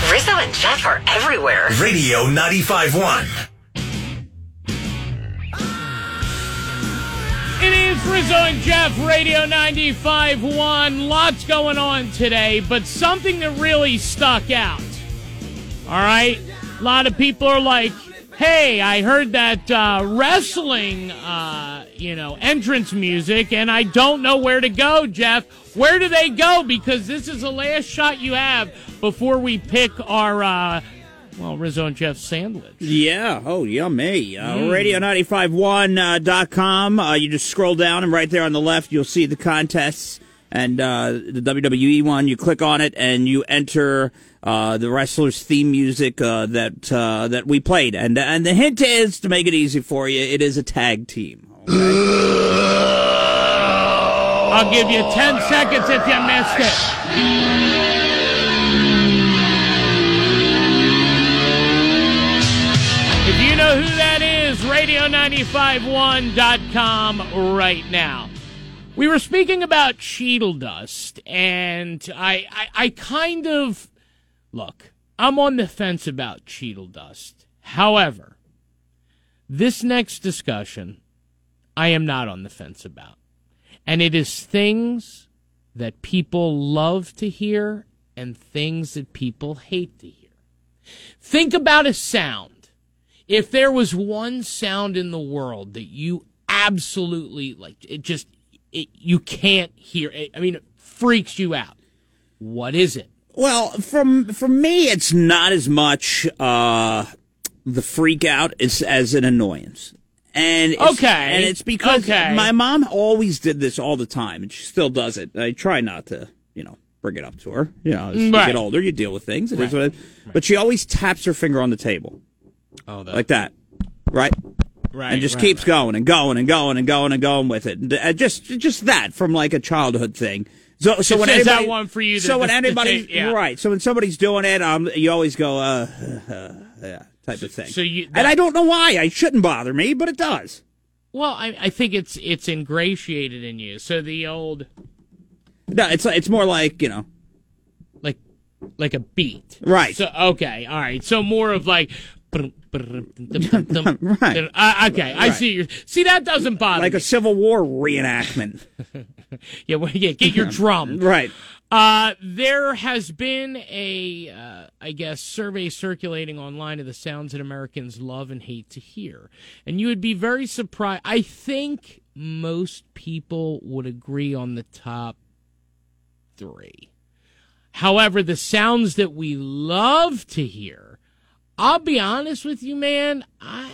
Rizzo and Jeff are everywhere. Radio 95.1. It is Rizzo and Jeff, Radio 95.1. Lots going on today, but something that really stuck out. All right? A lot of people are like, hey, I heard that uh, wrestling, uh, you know, entrance music, and I don't know where to go, Jeff. Where do they go? Because this is the last shot you have before we pick our, uh, well, Rizzo and Jeff sandwich. Yeah. Oh, yummy. Uh, Mm. Radio951.com. Uh, you just scroll down, and right there on the left, you'll see the contests and uh, the WWE one. You click on it, and you enter uh, the wrestler's theme music uh, that uh, that we played. And and the hint is to make it easy for you, it is a tag team. I'll give you 10 seconds if you missed it. If you know who that is, radio951.com right now. We were speaking about Cheetle dust, and I, I, I kind of look. I'm on the fence about Cheetle dust. However, this next discussion, I am not on the fence about, and it is things that people love to hear and things that people hate to hear. Think about a sound. If there was one sound in the world that you absolutely like, it just it, you can't hear. It, I mean, it freaks you out. What is it? Well, from for me, it's not as much uh, the freak out as as an annoyance. And it's, Okay. and it's because Okay. my mom always did this all the time, and she still does it. I try not to, you know, bring it up to her. You know, as you get older, you deal with things. It is Right. what it- But she always taps her finger on the table Oh, like that, right? Right, and just right, keeps right. going and going and going and going and going with it. And, uh, just just that from like a childhood thing. So so It when says that anybody, one for you, the- so when the- the anybody yeah. right, so when somebody's doing it, um, you always go uh, uh yeah type of thing. so you- and I don't know why. I shouldn't bother me, but it does. Well, I, I think it's it's ingratiated in you. So the old No, it's it's more like you know, like like a beat, Right. So okay, all right. So more of like. right. Right. Uh, okay, I Right. see. Your, see that doesn't bother like me. a Civil War reenactment. yeah, well, yeah. Get your drum. right. Uh, there has been a, uh, I guess, survey circulating online of the sounds that Americans love and hate to hear. And you would be very surprised. I think most people would agree on the top three. However, the sounds that we love to hear, I'll be honest with you, man, I.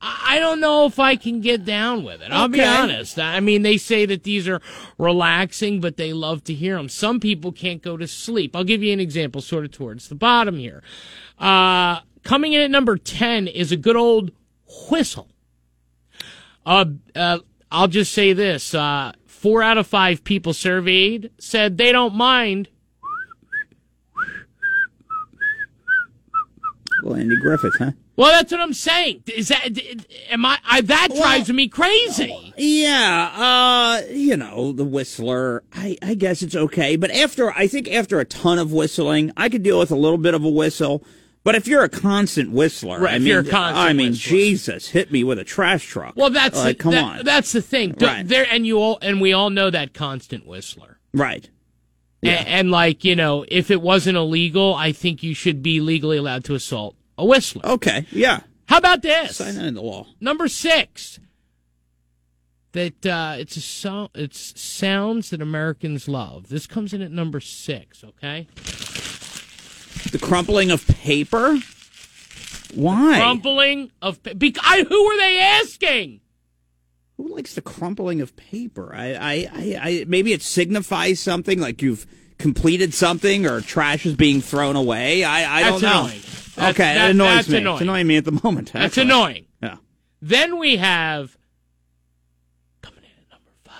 I don't know if I can get down with it. I'll be honest. I mean, they say that these are relaxing, but they love to hear them. Some people can't go to sleep. I'll give you an example, sort of towards the bottom here. Uh, coming in at number 10 is a good old whistle. Uh, uh, I'll just say this. Uh, four out of five people surveyed said they don't mind. Well, Andy Griffith, huh? Well, that's what I'm saying. Is that, am I, I that drives me crazy. Yeah, uh, you know, the whistler, I, I guess it's okay. But after, I think after a ton of whistling, I could deal with a little bit of a whistle. But if you're a constant whistler, Right, I if mean, you're a constant I mean, whistler. Jesus, hit me with a trash truck. Well, that's like, the, come that- on, That's the thing. Right. There and you all and we all know that constant whistler. right? A- And, like you know, if it wasn't illegal, I think you should be legally allowed to assault a whistler. Okay, yeah. How about this? Sign that in the law. Number six. That uh, it's a so- it's sounds that Americans love. This comes in at number six. Okay. The crumpling of paper. Why? Crumpling of pa- I, who were they asking? Who likes the crumpling of paper? I, I, I, I, maybe it signifies something like you've completed something or trash is being thrown away. I, I That's don't know. annoying. That's- okay, that- it annoys that's me. annoying. It's annoying me at the moment. That's actually. annoying. Yeah. Then we have coming in at number five,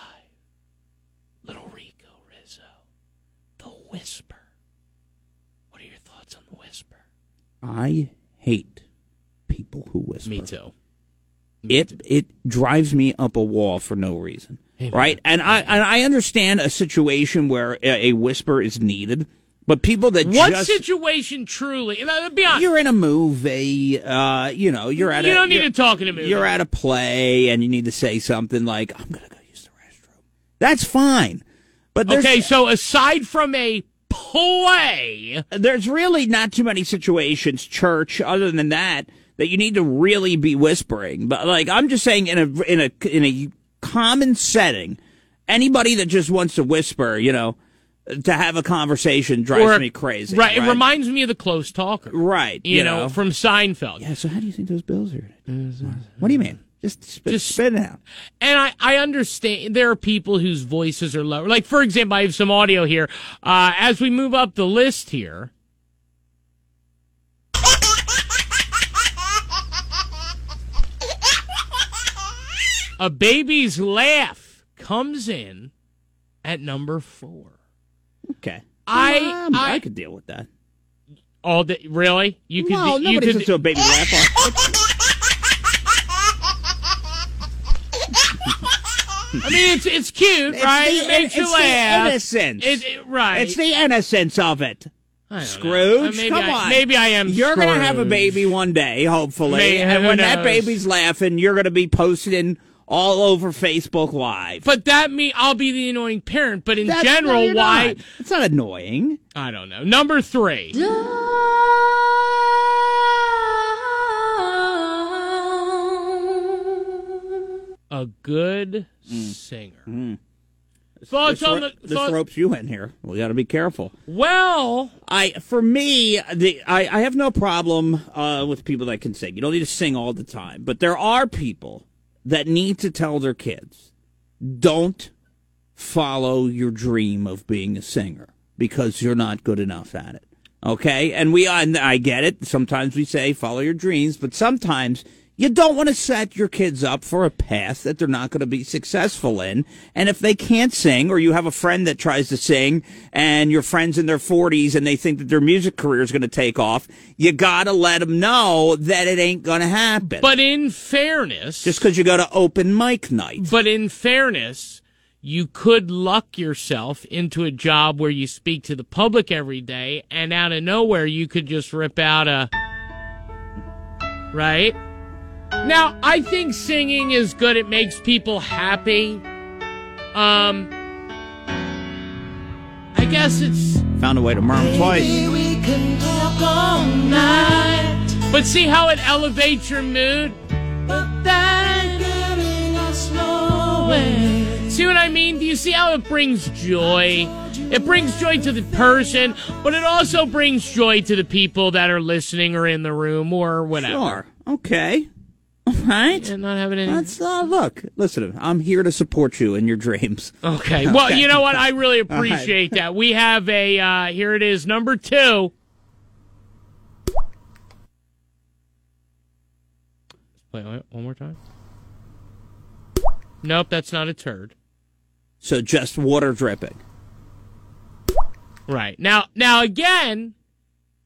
Little Rico Rizzo, The Whisper. What are your thoughts on The Whisper? I hate people who whisper. Me too. It it drives me up a wall for no reason, right? And I and I understand a situation where a, a whisper is needed, but people that What just situation truly? be honest. you're in a movie, uh, you know, you're at You a, don't need to talk in a movie. You're at a play and you need to say something like, "I'm gonna go use the restroom." That's fine, but there's, okay, so aside from a play, there's really not too many situations, church, other than that, that you need to really be whispering. But like, I'm just saying, in a in a in a common setting, anybody that just wants to whisper, you know, to have a conversation drives or- me crazy. Right, it reminds me of the close talker. Right, You, you know, know. from Seinfeld. Yeah. So how do you think those bills are? What do you mean? Just spit, Just- spit it out. And I, I understand there are people whose voices are lower. Like, for example, I have some audio here. Uh, as we move up the list here. A baby's laugh comes in at number four. Okay. I, Um, I, I could deal with that. all day, really? You could, no, you nobody could, listens to a baby laugh. I mean, it's it's cute, It's right? the- it makes you it's laugh. The innocence. It- it- right. It's the innocence of it. I don't know. Scrooge, Uh, maybe come I- on. maybe I am You're gonna have a baby one day, hopefully, May- and who when that baby's laughing, you're gonna be posting all over Facebook Live. But that mean I'll be the annoying parent. But in That's- general, you're why? not. It's not annoying. I don't know. Number three. A good singer. Thoughts this, on the this ropes you in here. We got to be careful. Well, I for me, the I, I have no problem uh, with people that can sing. You don't need to sing all the time, but there are people that need to tell their kids, don't follow your dream of being a singer because you're not good enough at it. Okay, and we and I get it. Sometimes we say follow your dreams, but sometimes you don't want to set your kids up for a path that they're not going to be successful in. And if they can't sing, or you have a friend that tries to sing, and your friends in their 40s and they think that their music career is going to take off, you got to let them know that it ain't going to happen. but in fairness, just because you go to open mic night. But in fairness, you could luck yourself into a job where you speak to the public every day, and out of nowhere, you could just rip out a. Right? Now, I think singing is good. It makes people happy. Um. I guess it's. Found a way to murmur twice. we can talk all night. But see how it elevates your mood? But that ain't getting us nowhere. See what I mean? Do you see how it brings joy? It brings joy to the person, but it also brings joy to the people that are listening or in the room or whatever. Sure. Okay. Right. And not having any. That's uh, look. Listen, I'm here to support you in your dreams. Okay. Well, Okay. you know what? I really All right. appreciate that. We have a uh here it is, number 2. Play it one more time. Nope, that's not a turd. So just water dripping. Right. Now now again,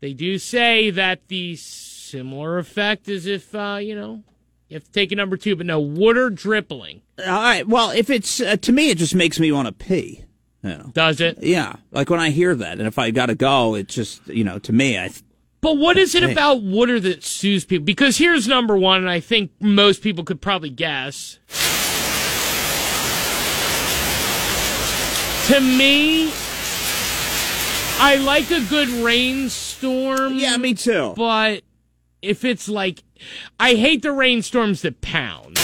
they do say that the similar effect is if uh, you know, you have to take a number 2, but no water dripping. All right. Well, if it's uh, to me, it just makes me want to pee. You know. Does it? Yeah. Like when I hear that, and if I got to go, it just you know to me, I. th- But what is it about water that soothes people? Because here's number one, and I think most people could probably guess. To me, I like a good rainstorm. Yeah, me too. But if it's like, I hate the rainstorms that pound.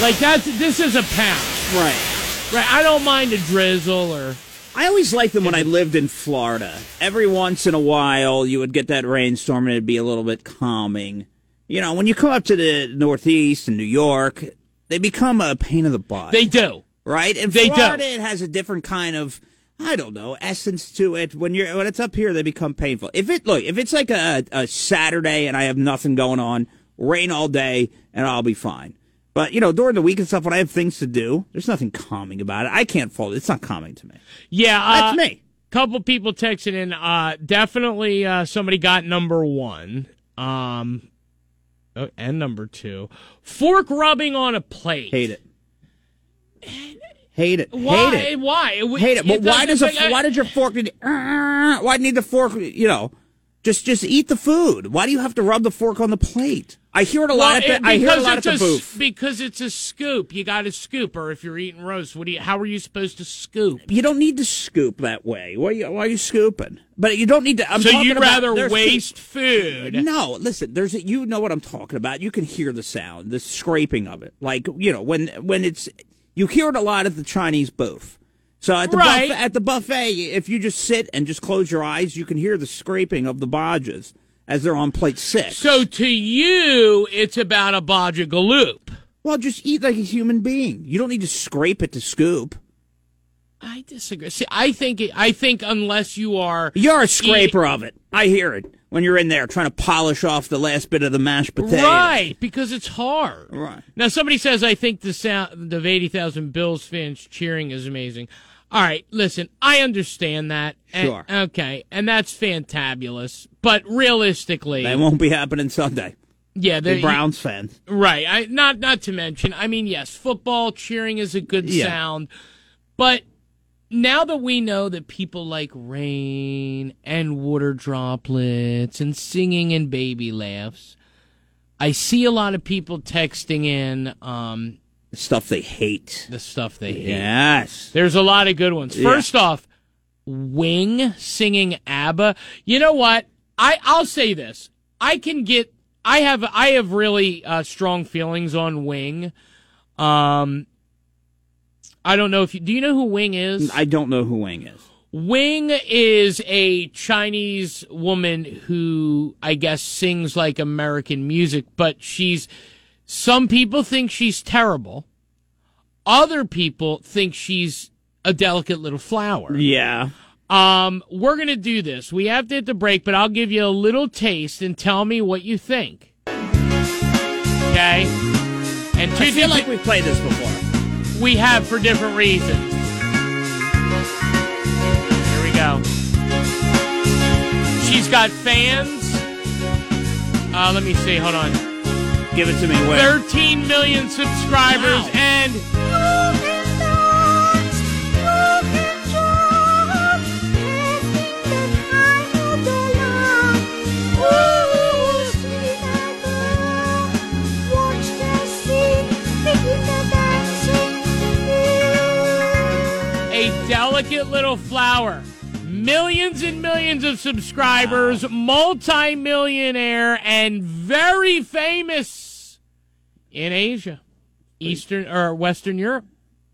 Like that's this is a pound, Right. right? I don't mind a drizzle or. I always liked them when I lived in Florida. Every once in a while, you would get that rainstorm, and it'd be a little bit calming. You know, when you come up to the Northeast and New York, they become a pain in the butt. They do. right? In They do. Florida, it has a different kind of. I don't know, essence to it. When you're when it's up here, they become painful. If it look, if it's like a, a Saturday and I have nothing going on, rain all day, and I'll be fine. But you know, during the week and stuff, when I have things to do, there's nothing calming about it. I can't fall. It's not calming to me. Yeah, uh, That's me. Couple people texting in. Uh, definitely, uh, somebody got number one. Um, oh, and number two, fork rubbing on a plate. Hate it. Hate it. Why? Hate it. Why? It, Hate it. But why does a, why does your fork need? Uh, why need the fork? You know, just just eat the food. Why do you have to rub the fork on the plate? I hear it a lot. Well, at the, I hear it a lot at the a booth. Because it's a scoop. You got to scoop, or if you're eating roast, what do you? How are you supposed to scoop? You don't need to scoop that way. Why are you, why are you scooping? But you don't need to. I'm so you'd about- rather waste food? No, listen. There's a, you know what I'm talking about. You can hear the sound, the scraping of it. Like you know when when it's you hear it a lot at the Chinese booth. So at the Right. buffet, at the buffet, if you just sit and just close your eyes, you can hear the scraping of the bodges as they're on plate six. So to you, it's about a bodge galoop. Well, just eat like a human being. You don't need to scrape it to scoop. I disagree. See, I think it, I think unless you are You're a scraper of it. I hear it when you're in there trying to polish off the last bit of the mashed potato. Right, because it's hard. Right. Now somebody says I think the sound of eighty thousand Bills fans cheering is amazing. All right, listen, I understand that. and- Sure. okay, and that's fantabulous. But realistically, That won't be happening Sunday. yeah, The the Browns fans. Right. I not not to mention, I mean, yes, football cheering is a good Yeah. sound, but now that we know that people like rain and water droplets and singing and baby laughs, I see a lot of people texting in um, stuff they hate. The stuff they hate. Yes. There's a lot of good ones. Yeah. First off, Wing singing ABBA. You know what? I I'll say this. I can get. I have I have really uh, strong feelings on Wing. Um, I don't know if you do. You know who Wing is? I don't know who Wing is. Wing is a Chinese woman who I guess sings like American music, but she's some people think she's terrible. Other people think she's a delicate little flower. Yeah. Um, we're gonna do this. We have to hit the break, but I'll give you a little taste and tell me what you think. Okay? And I feel like we've played this before. we have for different reasons. Here we go. She's got fans. Uh, let me see. Hold on. Give it to me. Where? 13 million subscribers and a delicate little flower. Millions and millions of subscribers, multi-millionaire, and very famous in Asia, Eastern or Western Europe.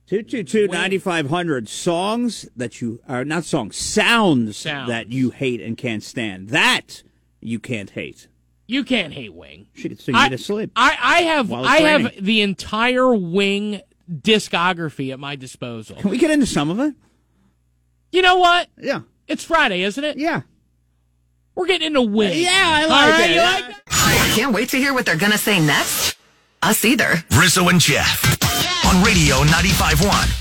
222 9500 songs that you are not songs sounds, Sounds. that you hate and can't stand that you can't hate You can't hate Wing. she could sing I, me to sleep I, I have I have the entire Wing discography at my disposal. can we get into some of it You know what? yeah It's Friday, isn't it? yeah We're getting into Wing. Yeah, I like right, it. you like that? I can't wait to hear what they're going to say next. Us either. Rizzo and Jeff on Radio 95.1.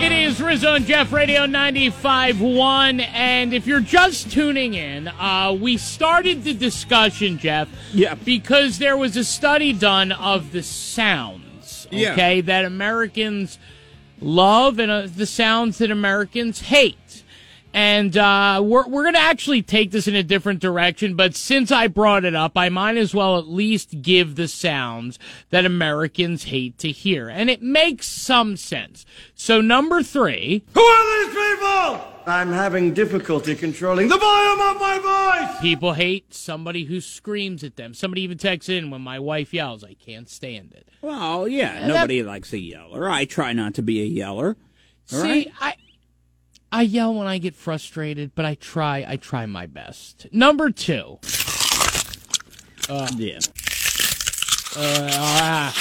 It is Rizzo and Jeff Radio 95.1. And if you're just tuning in, uh, we started the discussion, Jeff. Yeah. Because there was a study done of the sounds, Yeah. okay, that Americans love and uh, the sounds that Americans hate. And uh, we're, we're going to actually take this in a different direction, but since I brought it up, I might as well at least give the sounds that Americans hate to hear. And it makes some sense. So, number three, Who are these people? I'm having difficulty controlling the volume of my voice. people hate somebody who screams at them. Somebody even texts in when my wife yells, I can't stand it. Well yeah that- nobody likes a yeller i try not to be a yeller All See, right? I I yell when I get frustrated, but I try I try my best. Number two. Uh, yeah uh, ah.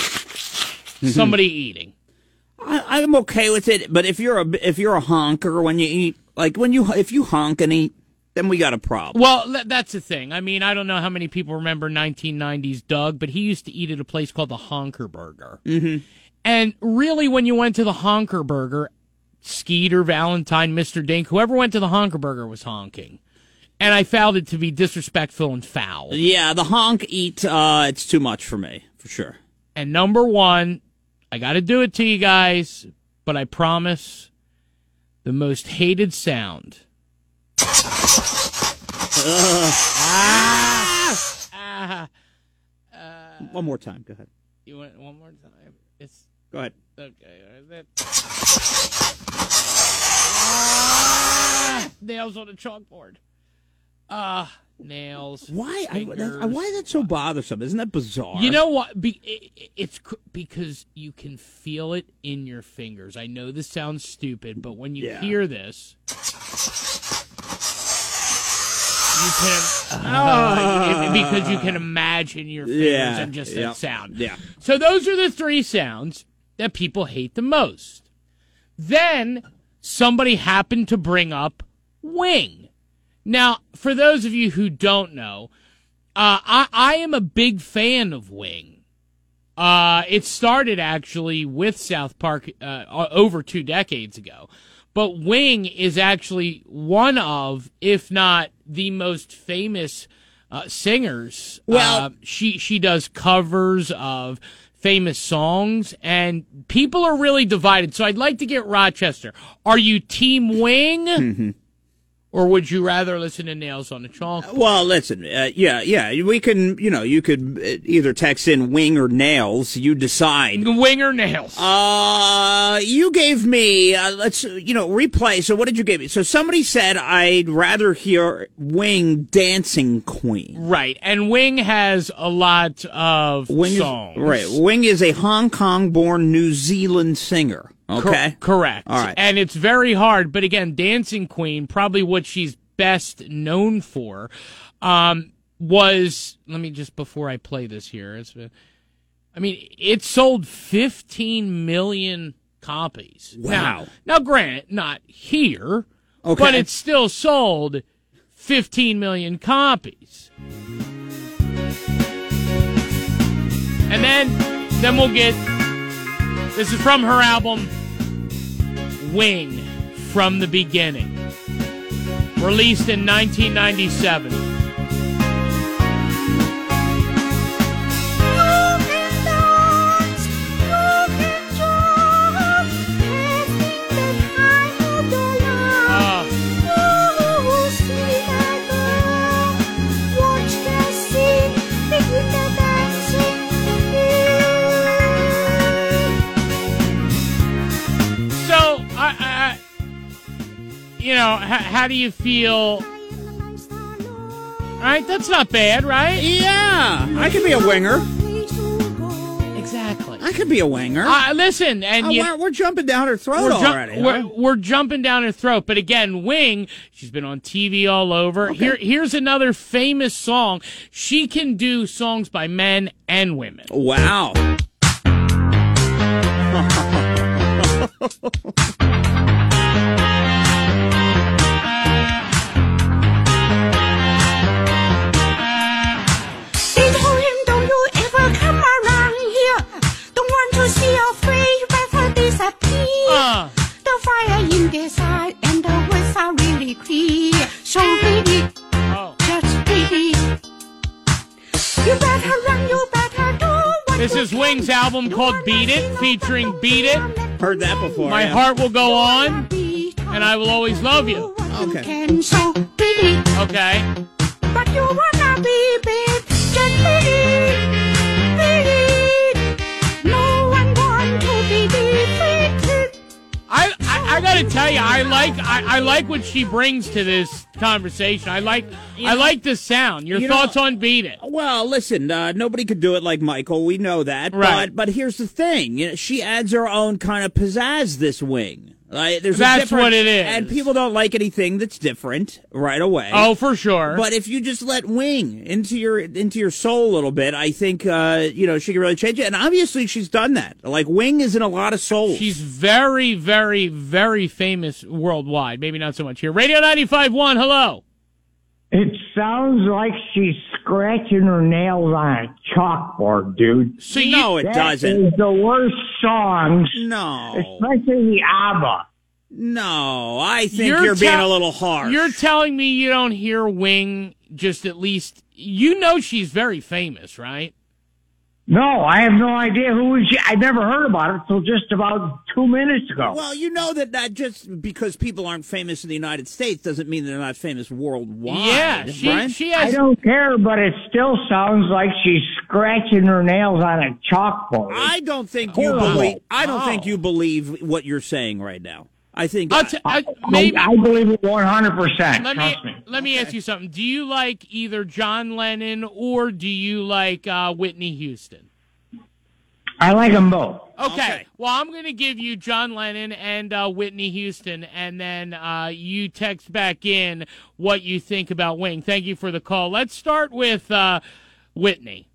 somebody eating. I, I'm okay with it, but if you're a if you're a honker when you eat, like when you if you honk and eat, then we got a problem. Well, that's the thing. I mean, I don't know how many people remember 1990s Doug, but he used to eat at a place called the Honker Burger. Mm-hmm. And really, when you went to the Honker Burger, Skeeter, Valentine, Mr. Dink, whoever went to the Honker Burger was honking. And I found it to be disrespectful and foul. Yeah, the honk eat, uh, it's too much for me, for sure. And number one, I got to do it to you guys, but I promise the most hated sound. Ah. One more time, go ahead. You want it one more time? It's Go ahead. okay. all right, that- Ah, nails on a chalkboard. Ah, nails. Why? I, that, why is that so bothersome? Isn't that bizarre? You know what? Be, i- it's because you can feel it in your fingers. I know this sounds stupid, but when you Yeah. hear this, you can uh, because you can imagine your fingers Yeah, and just yeah, that sound. yeah. So those are the three sounds that people hate the most. Then somebody happened to bring up wing. Now, for those of you who don't know, uh, I, I am a big fan of Wing. Uh, it started actually with South Park uh, over two decades ago. But Wing is actually one of, if not the most famous uh, singers. Well- Uh, she she does covers of famous songs, and people are really divided. So I'd like to get Rochester. Are you Team Wing, or would you rather listen to Nails on the Chalk? Well, listen, uh, yeah, yeah, we can, you know, you could uh, either text in wing or nails. You decide. Wing or nails? Uh, you gave me, uh, let's, you know, replay. So what did you give me? So somebody said I'd rather hear Wing Dancing Queen. Right, and Wing has a lot of Wing is, songs. right. Wing is a Hong Kong born New Zealand singer. Okay. correct. All right. And it's very hard, but again, Dancing Queen, probably what she's best known for, um, was let me just before I play this here. It's, I mean, it sold 15 million copies. Wow. Now, now granted, not here, Okay. but it still sold 15 million copies. And then, then we'll get. This is from her album Wing from the Beginning, released in 1997. You know, h- how do you feel? All right, that's not bad, right? Yeah, I could be a winger. Exactly. I could be a winger. Uh, listen, and Oh, you, we're, we're jumping down her throat we're, ju- already. we're, huh? we're jumping down her throat. But again, Wing, she's been on TV all over. Here, here's another famous song. She can do songs by men and women. Wow. fire in this eye and the words are really clear. So pretty, Oh. just pretty. You better run, you better do what This is Wing's album called Beat It, featuring Beat It. Heard that before. My yeah. heart will go on, and I will always love you. Okay. can. So pretty, Okay. but you wanna be big, just pretty, pretty. I gotta tell you, I like I, I like what she brings to this conversation. I like I like the sound. Your you know- thoughts on Beat It? Well, listen, uh, nobody could do it like Michael. We know that. Right. But but here's the thing. You know, she adds her own kind of pizzazz. This wing. Like, there's a That's what it is. and people don't like anything that's different right away. Oh, for sure. But if you just let Wing into your into your soul a little bit, I think uh, you know she can really change it. And obviously, she's done that. Like Wing is in a lot of souls. She's very, very, very famous worldwide. Maybe not so much here. Radio 95.1, hello. It sounds like she's scratching her nails on a chalkboard, dude. So you- No, it That doesn't. is the worst songs. No. Especially the ABBA. No, I think you're, being a little harsh. You're telling me you don't hear Wing just at least. You know she's very famous, right? No, I have no idea who is she. I never heard about it until just about two minutes ago. Well, you know that not just because people aren't famous in the United States doesn't mean they're not famous worldwide. Yeah, she- right? she I don't care, but it still sounds like she's scratching her nails on a chalkboard. I don't think you Horrible. believe. I don't Oh. think you believe what you're saying right now. I think. I'll t- I- I, maybe. I believe it 100%. let me trust me. let me ask you something. Do you like either John Lennon or do you like uh, Whitney Houston? I like them both. Okay. Well, I'm going to give you John Lennon and uh, Whitney Houston, and then uh, you text back in what you think about Wing. Thank you for the call. Let's start with uh, Whitney.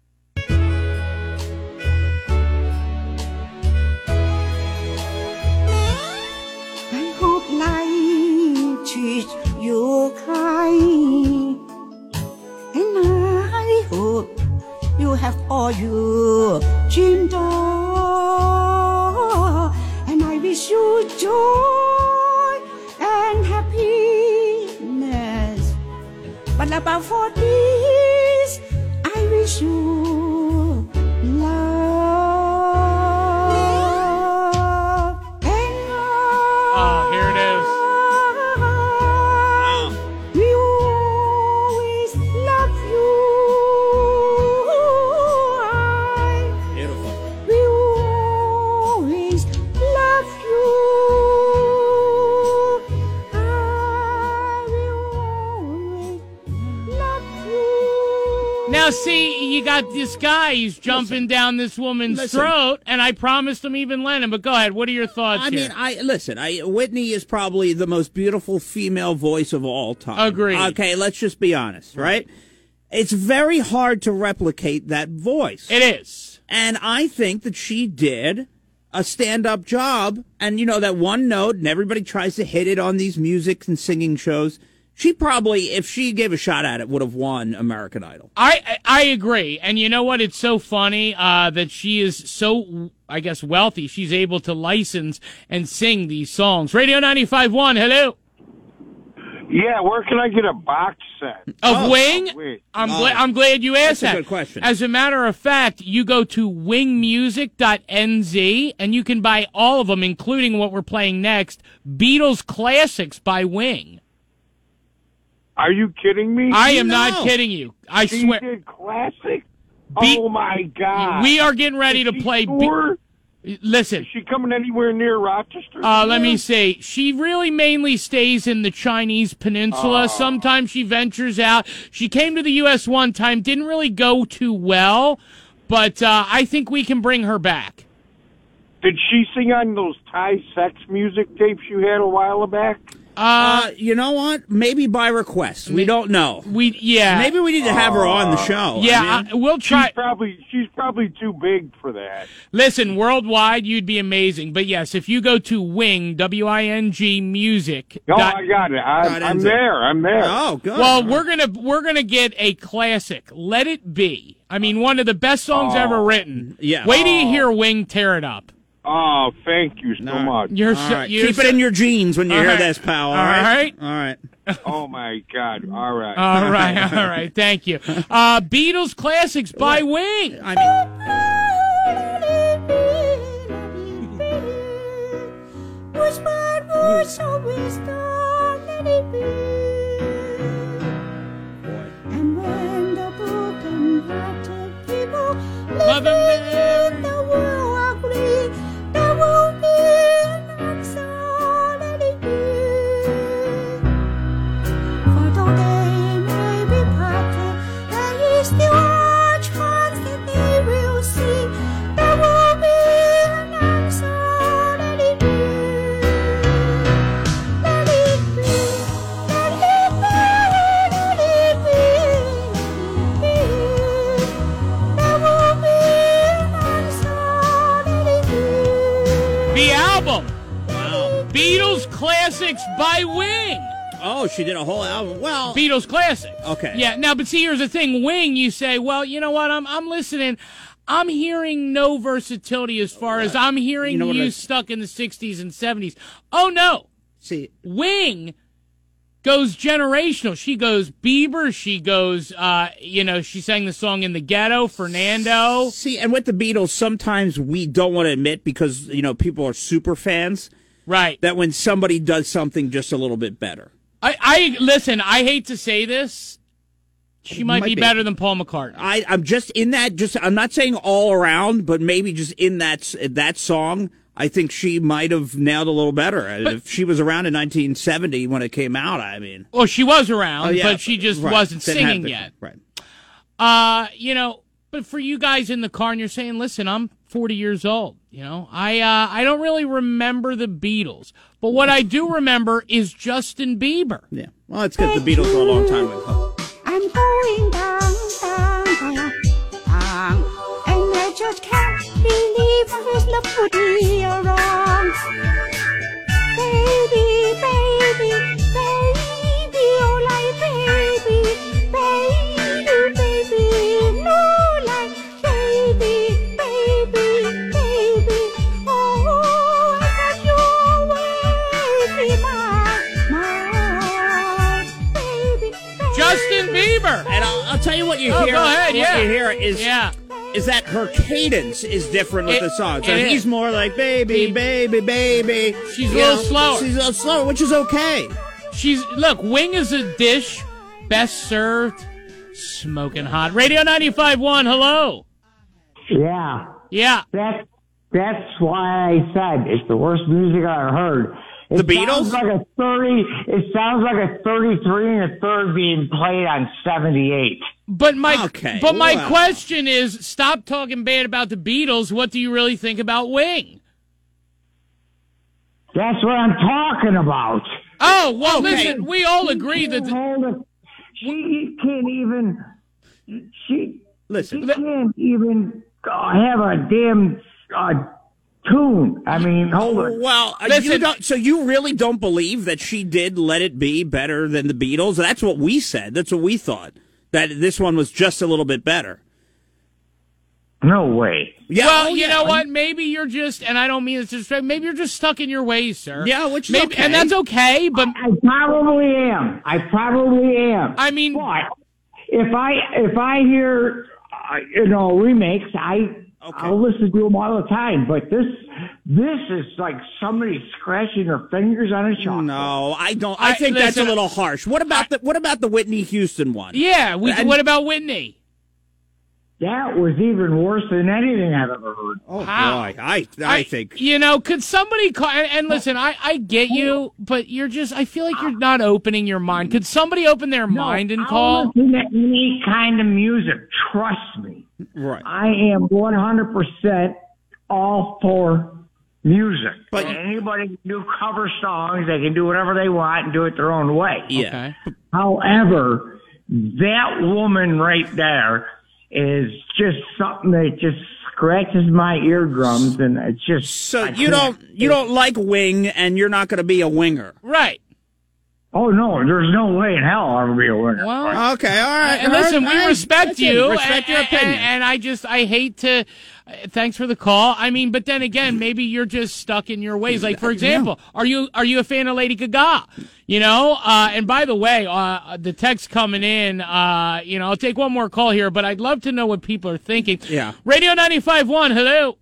Life treats you kind. And I hope you have all you dreamed of. And I wish you joy and happiness. But above all this, I wish you Now, see, you got this guy. He's jumping down this woman's Listen. throat, and I promised him even Lennon. But go ahead. What are your thoughts I here? mean, I listen. I Whitney is probably the most beautiful female voice of all time. Agreed. Okay, let's just be honest, right? It's very hard to replicate that voice. it is. And I think that she did a stand up job. And, you know, that one note, and everybody tries to hit it on these music and singing shows. She probably, if she gave a shot at it, would have won American Idol. I I I agree, and you know what? It's so funny uh, that she is so, I guess, wealthy. She's able to license and sing these songs. Radio 95.1, hello. Yeah, where can I get a box set Of Wing? Of Wing. I'm, gla- I'm glad you asked That's a that. good question. As a matter of fact, you go to wingmusic.nz and you can buy all of them, including what we're playing next Beatles Classics by Wing. Are you kidding me? I am not kidding you. I She swear. did classic. Be- oh my god! We are getting ready Is to play. Be- Listen. Is she coming anywhere near Rochester? Uh, let me say, she really mainly stays in the Chinese peninsula. Oh. Sometimes she ventures out. She came to the U.S. one time, didn't really go too well, but uh, I think we can bring her back. Did she sing on those Thai sex music tapes you had a while back? Uh, you know what? Maybe by request. We don't know. We yeah. Maybe we need to have her on the show. Yeah, I mean, I- we'll try. She's probably she's probably too big for that. Listen, worldwide, you'd be amazing. But yes, if you go to Wing, W I N G Music. No, dot- I got it. I, I'm there. I'm there. Oh, good. Well, we're gonna we're gonna get a classic. Let it be. I mean, one of the best songs Oh. ever written. Yeah. Wait till you hear Wing tear it up. Oh, thank you so much. You're so, right. you're Keep so- it in your jeans when you hear right. this, pal. All All right. right. All right. oh my God! All right. All right, all right. Thank you. Uh, Beatles classics by Wing. I mean, Was my voice always done, let it be. And when the broken-hearted people Mother living By Wing. Oh, she did a whole album. Well, Beatles Classics. Okay. Yeah. Now, but see, here's the thing. Wing, you say, well, you know what? I'm I'm listening. I'm hearing no versatility as far as I'm hearing You know you, I- stuck in the 60s and 70s. Oh no. See, Wing goes generational. She goes Bieber. She goes, uh, you know, she sang the song in the ghetto, Fernando. See, and with the Beatles, sometimes we don't want to admit because you know people are super fans, right? That when somebody does something just a little bit better, I, I listen. I hate to say this. She might, Might be, be. better than Paul McCartney. I, I'm just in that. Just I'm not saying all around, but maybe just in that that song. I think she might have nailed a little better. And if she was around in 1970 when it came out, I mean, Well, she was around, Oh, yeah, but she just right. wasn't singing yet. Right. Uh, you know, but for you guys in the car and you're saying, listen, I'm 40 years old. You know, I uh, I don't really remember the Beatles, but what I do remember is Justin Bieber. Yeah. Well, it's because the Beatles were a long time ago. I'm going down, down, down, down. And I just can't believe his love put me around. Baby, baby, baby, Bieber. And I'll, I'll tell you what you Oh, hear. go ahead, what yeah. you hear is Yeah. is that her cadence is different with It- the song. So he's is. more like baby, baby, baby. She's a You little know, slower. She's a little slower, which is okay. She's look, wing is a dish best served smoking hot. Radio 95.1, hello. Yeah. Yeah. That's that's why I said it's the worst music I ever heard. It The Beatles? Sounds like a thirty. It sounds like a thirty-three and a third being played on seventy-eight. But my Okay, but my well. question is stop talking bad about the Beatles. What do you really think about Wing? That's what I'm talking about. Oh, well Okay. listen, we all agree that the, Hold. She can't even. She listen. She can't even have a damn uh, tune. I mean, hold it. Well, uh, you don't, so you really don't believe that she did "Let It Be" better than the Beatles? That's what we said. That's what we thought. That this one was just a little bit better. No way. Yeah, well, oh, you yeah. know what? Maybe you're just, and I don't mean this to disrespect. Maybe you're just stuck in your ways, sir. Yeah, which is maybe, okay. and that's okay. But I probably am. I probably am. I mean, but if I if I hear uh, you know remakes, I I'll listen to them all the time. But this this is like somebody scratching their fingers on a chalkboard. No, I don't. I, I- think that's a little harsh. What about the What about the Whitney Houston one? yeah, we, And- what about Whitney? That was even worse than anything I've ever heard. Oh How? boy, I I think You know, could somebody call? And, and listen, I I get you, but you're just. I feel like you're not opening your mind. Could somebody open their mind and I'll call? listen to any kind of music. Trust me. right. I am 100% all for music. But- And anybody can do cover songs. They can do whatever they want and do it their own way. Yeah. However, that woman right there is just something that just scratches my eardrums, and it's just So I you don't you don't like wing, and you're not going to be a winger. Right. Oh no, there's no way in hell I'm gonna be a winner. Well, Okay, all right. and listen, right, we respect That's it. you. Respect your opinion. And, and I just, I hate to. uh, Thanks for the call. I mean, but then again, maybe you're just stuck in your ways. Like, for example, are you are you a fan of Lady Gaga? You know. Uh, and by the way, uh, the text coming in. Uh, you know, I'll take one more call here, but I'd love to know what people are thinking. Yeah. Radio 95.1, Hello.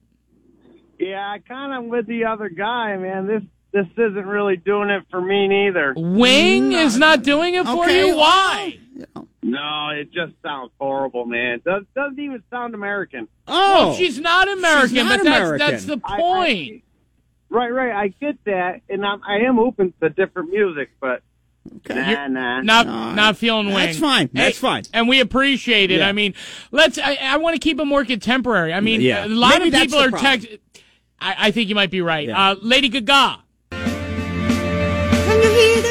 Yeah, I kind of with the other guy, man. This this isn't really doing it for me neither. Wing is not doing it for Okay, you. Why? No, it just sounds horrible, man. Does doesn't even sound American. Well, she's not American, She's not but that's American. that's the I- I- point. Right, right. I get that, and I'm, I am open to different music, but nah, nah. not not feeling wing. That's fine. That's Hey, fine. and we appreciate it. Yeah. I mean, let's. I, I want to keep it more contemporary. I mean, Yeah. a lot Maybe of that's people the are problem. text. I, I think you might be right. Yeah. Uh, Lady Gaga.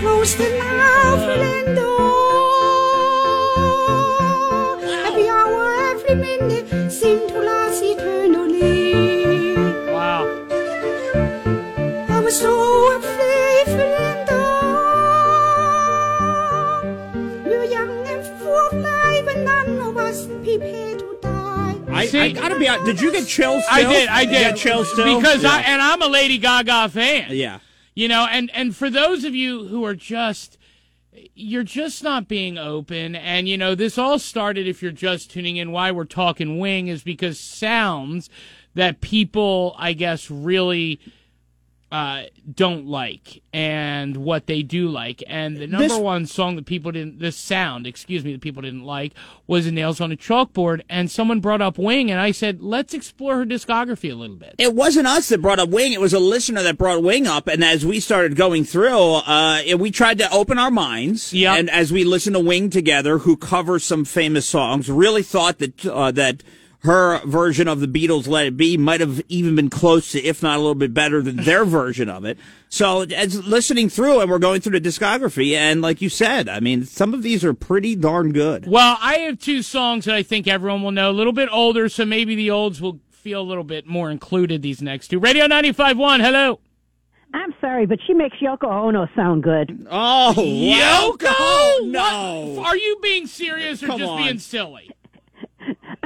close to now, Fernando. Every hour, every minute seemed to last eternally. Wow. I was so afraid, Fernando. We were young and full of life, and none of us prepared to die. I, I gotta be honest. Did you get chills? I did. I You did. got chills still because I and I'm a Lady Gaga fan. Yeah. You know, and and for those of you who are just you're just not being open. And you know this all started if you're just tuning in why we're talking wing is because sounds that people I guess really uh, don't like and what they do like. And the number This- one song that people didn't, the sound, excuse me, that people didn't like was Nails on a Chalkboard. And someone brought up Wing, and I said, let's explore her discography a little bit. It wasn't us that brought up Wing. It was a listener that brought Wing up. And as we started going through, uh, we tried to open our minds. Yeah. And as we listened to Wing together, who covers some famous songs, really thought that, uh, that her version of the Beatles' Let It Be might have even been close to, if not a little bit better than their version of it. So as listening through and we're going through the discography and like you said, I mean, some of these are pretty darn good. Well, I have two songs that I think everyone will know. A little bit older, so maybe the olds will feel a little bit more included, these next two. Radio 95.1, hello. I'm sorry, but she makes Yoko Ono sound good. Oh, Yoko? no. What? Are you being serious or Come just on. being silly?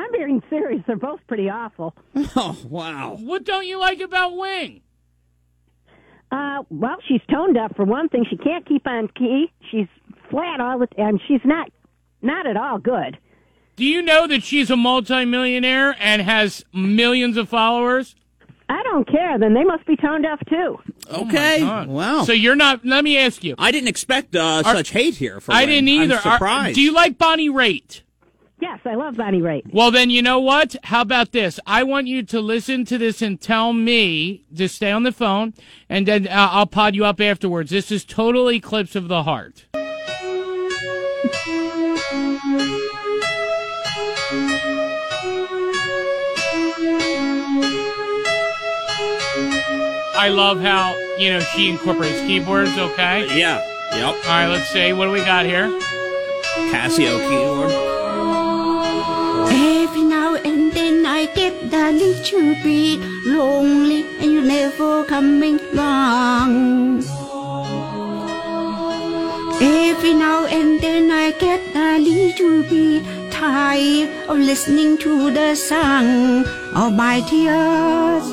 I'm being serious. They're both pretty awful. Oh, wow. What don't you like about Wing? Uh, well, she's tone deaf for one thing. She can't keep on key. She's flat all the time. She's not, not at all good. Do you know that she's a multimillionaire and has millions of followers? I don't care. Then they must be tone deaf too. Okay. wow. So you're not. Let me ask you. I didn't expect uh, Are- such hate here. For I Wing. didn't either. I'm Are- do you like Bonnie Raitt? Yes, I love Bonnie Raitt. Well, then you know what? How about this? I want you to listen to this and tell me. Just stay on the phone, and then uh, I'll pod you up afterwards. This is total eclipse of the heart. I love how you know she incorporates keyboards. Okay. Yeah. Yep. All right. Let's see. What do we got here? Casio keyboard. I get a little bit lonely and you're never coming round. Every now and then I get a little bit tired of listening to the song of my tears.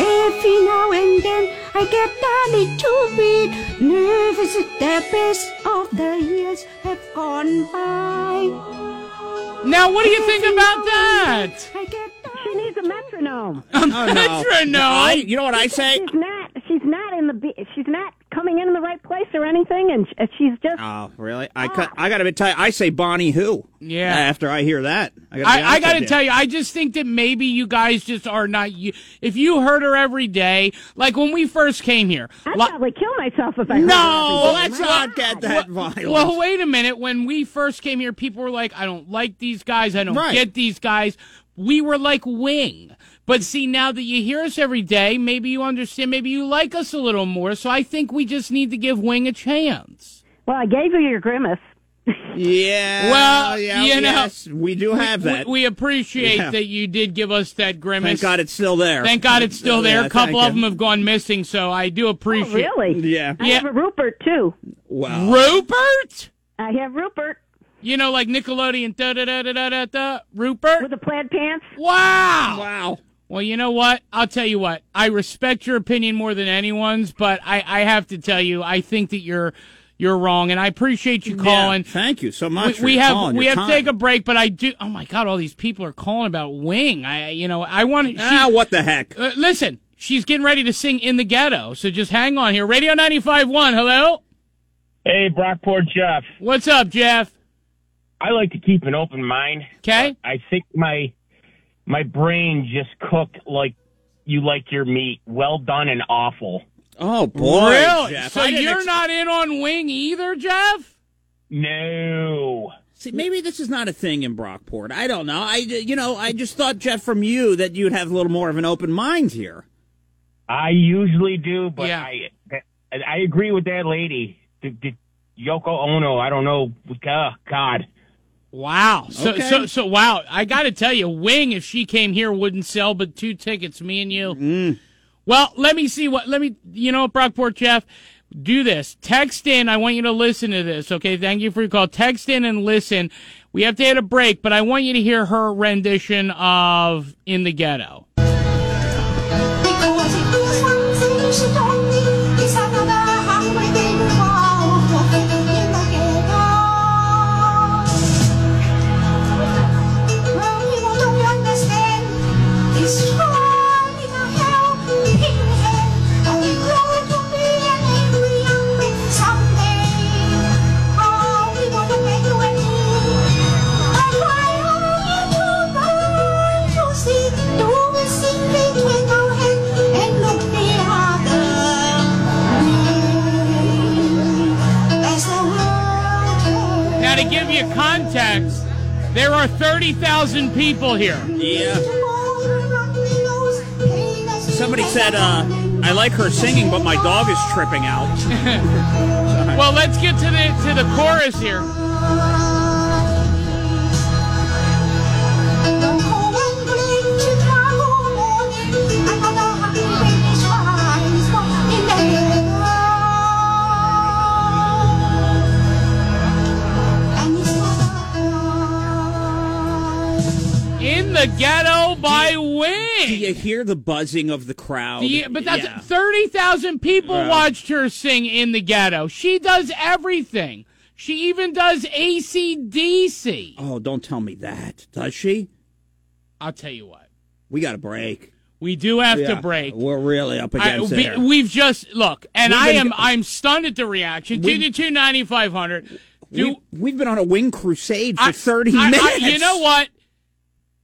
Every now and then I get a little bit nervous that the best of the years have gone by. Now, what do you think about that? I get she needs a metronome. A Oh, no. metronome? No, I- you know what I say? She's not. She's not in the. be- She's not coming in in the right place or anything, and sh- she's just. Oh, really? I ah. cut. I got to tell you, I say Bonnie who. Yeah. Uh, after I hear that, I got. I, I got to tell you, I just think that maybe you guys just are not. You, if you heard her every day, like when we first came here. I'd li- probably kill myself if I. heard no, her every let's day. not get that violent. Well, wait a minute. When we first came here, people were like, "I don't like these guys. I don't Right. get these guys." We were like Wing. But see, now that you hear us every day, maybe you understand. Maybe you like us a little more. So I think we just need to give Wing a chance. Well, I gave you your grimace. Yeah. Well, yeah, you know, yes, we do have that. We, we appreciate Yeah. that you did give us that grimace. Thank God it's still there. Thank God it's still there. Yeah, a couple of them have gone missing, so I do oh, appreciate. Oh, really? Yeah. I have a Rupert too. Wow. Rupert? I have Rupert You know, like Nickelodeon. Da da da da da da. da. Rupert. with the plaid pants. Wow. Wow. Well, you know what? I'll tell you what. I respect your opinion more than anyone's, but I, I have to tell you, I think that you're you're wrong, and I appreciate you calling. Yeah, thank you so much. We, for we have call we your have to take a break, but I do. Oh my God! All these people are calling about Wing. I you know I want to. Ah, what the heck? Uh, listen, she's getting ready to sing in the ghetto, so just hang on here. Radio 95.1, hello. Hey, Brockport Jeff. What's up, Jeff? I like to keep an open mind. Okay. I think my my brain just cooked like you like your meat, well done and awful. Oh boy, really? Jeff. So you're ex- not in on Wing either, Jeff? No. See, maybe this is not a thing in Brockport. I don't know. I, you know, I just thought, Jeff, from you that you'd have a little more of an open mind here. I usually do, but Yeah. I I agree with that lady. The, the Yoko Ono. I don't know. Uh, God. Wow. So Okay. so so wow. I got to tell you, Wing, if she came here, wouldn't sell but two tickets. Me and you. Mm. Well, let me see what. Let me. You know, what, Brockport Jeff, do this. Text in. I want you to listen to this. Okay. Thank you for your call. Text in and listen. We have to hit a break, but I want you to hear her rendition of "In the Ghetto." You context, there are thirty thousand people here. Yeah. Somebody said, uh, I like her singing, but my dog is tripping out. well, let's get to the to the chorus here. In the Ghetto by Wing. Do you hear the buzzing of the crowd? Yeah, but that's Yeah. thirty thousand people Yeah. watched her sing in the ghetto. She does everything. She even does ACDC. Oh, don't tell me that. Does she? I'll tell you what. We got a break. We do have Yeah. to break. We're really up I, against we, it. we've just look, and We've I been- am I'm stunned at the reaction. Two to two ninety five hundred. we, we've been on a wing crusade for I- 30 I- I- minutes. you know what?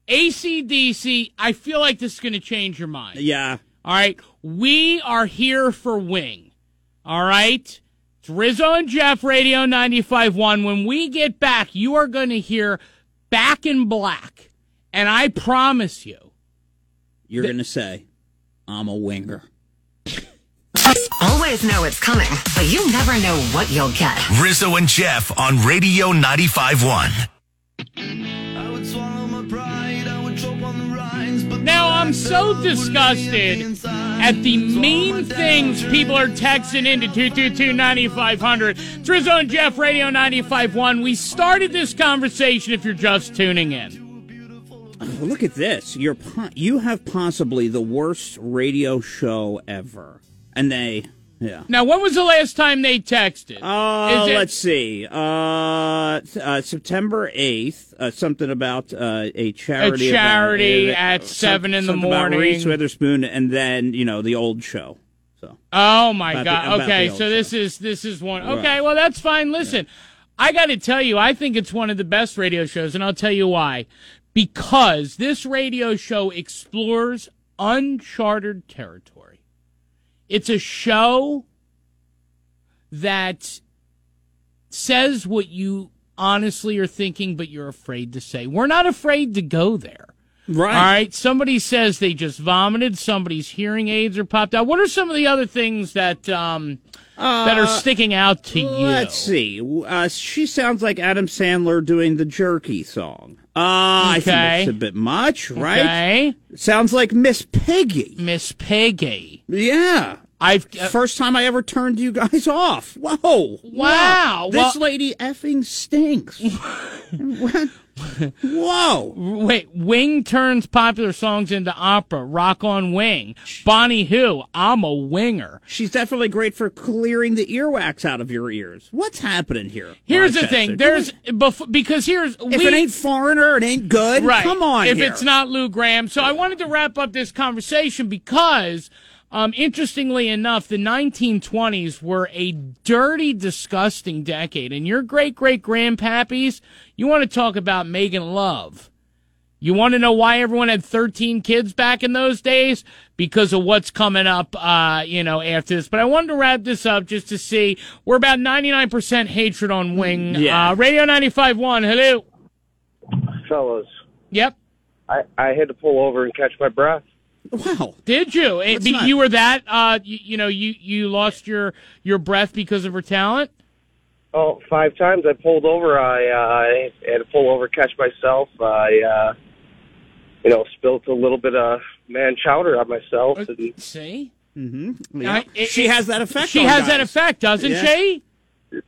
ACDC. I feel like this is going to change your mind. Yeah. All right. We are here for Wing. All right. It's Rizzo and Jeff Radio 95.1. When we get back, you are going to hear Back in Black. And I promise you. You're going to say, I'm a winger. Always know it's coming, but you never know what you'll get. Rizzo and Jeff on Radio 95.1. Now, I'm so disgusted at the mean things people are texting into 222-9500. It's Rizzo and Jeff Radio 95.1. We started this conversation if you're just tuning in. Look at this. You're po- you have possibly the worst radio show ever. And they, yeah. Now, when was the last time they texted? Uh, it- let's see. Uh, uh, September 8th, uh, something about uh, a charity. A charity event, uh, at some- seven in the morning. Reese Witherspoon, and then, you know, the old show. So. Oh my the- god. okay, the old so this is this is one. Right. Okay, well that's fine. Listen, I got to tell you, I think it's one of the best radio shows, and I'll tell you why. Because this radio show explores uncharted territory. It's a show that says what you honestly are thinking, but you're afraid to say. We're not afraid to go there. Right. All right. Somebody says they just vomited. Somebody's hearing aids are popped out. What are some of the other things that um, that are Uh, sticking out to you? Let's see. Uh, she sounds like Adam Sandler doing the jerky song. Uh, I Okay. think it's a bit much, right? Okay. Sounds like Miss Piggy. Miss Piggy. Yeah. I've first time I ever turned you guys off. Whoa! Wow. This Well- lady effing stinks. Whoa! Wait, Wing turns popular songs into opera. Rock on Wing. Bonnie Who. I'm a winger. She's definitely great for clearing the earwax out of your ears. What's happening here? Here's the thing. There's bef- because here's If we, it ain't foreigner, it ain't good. Right. Come on. If here. it's not Lou Gramm. So I wanted to wrap up this conversation because, um, interestingly enough, the 1920s were a dirty, disgusting decade. And your great great grandpappies, you want to talk about Megan Love. You want to know why everyone had 13 kids back in those days? Because of what's coming up, uh, you know, after this. But I wanted to wrap this up just to see we're about 99% hatred on Wing. Yeah. Uh, Radio 95.1, hello. Fellas, Yep. I, I had to pull over and catch my breath. Wow. Did you? It, be- not- you were that, uh, you, you know, you, you lost your, your breath because of her talent? Oh, five times I pulled over. I, uh, I had to pull over, catch myself. I, uh, you know, spilt a little bit of man chowder on myself. And See? Mm-hmm. I- it- she it- has that effect. She on has guys. that effect, doesn't Yeah. she?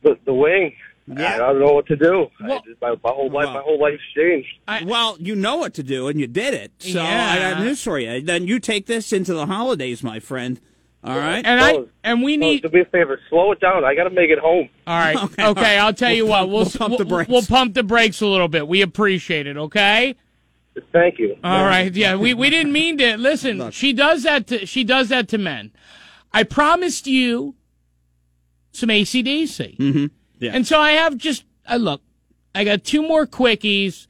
the, the wing. I don't know what to do. Well- just, my, my whole life, Well- my whole life's changed. well, you know what to do, and you did it. So I Yeah. got news for you. Then you take this into the holidays, my friend. All right. And I and we need do me a favor, slow it down. I got to make it home. All right. Okay, Okay. I'll tell you We'll what. pump- We'll, we'll pump the we'll- brakes. We'll pump the brakes a little bit. We appreciate it. Okay. Thank you. All right. Yeah. We we didn't mean to. Listen. She does that. To, she does that to men. I promised you some ACDC. Mm-hmm. Yeah. And so I have just I look. I got two more quickies.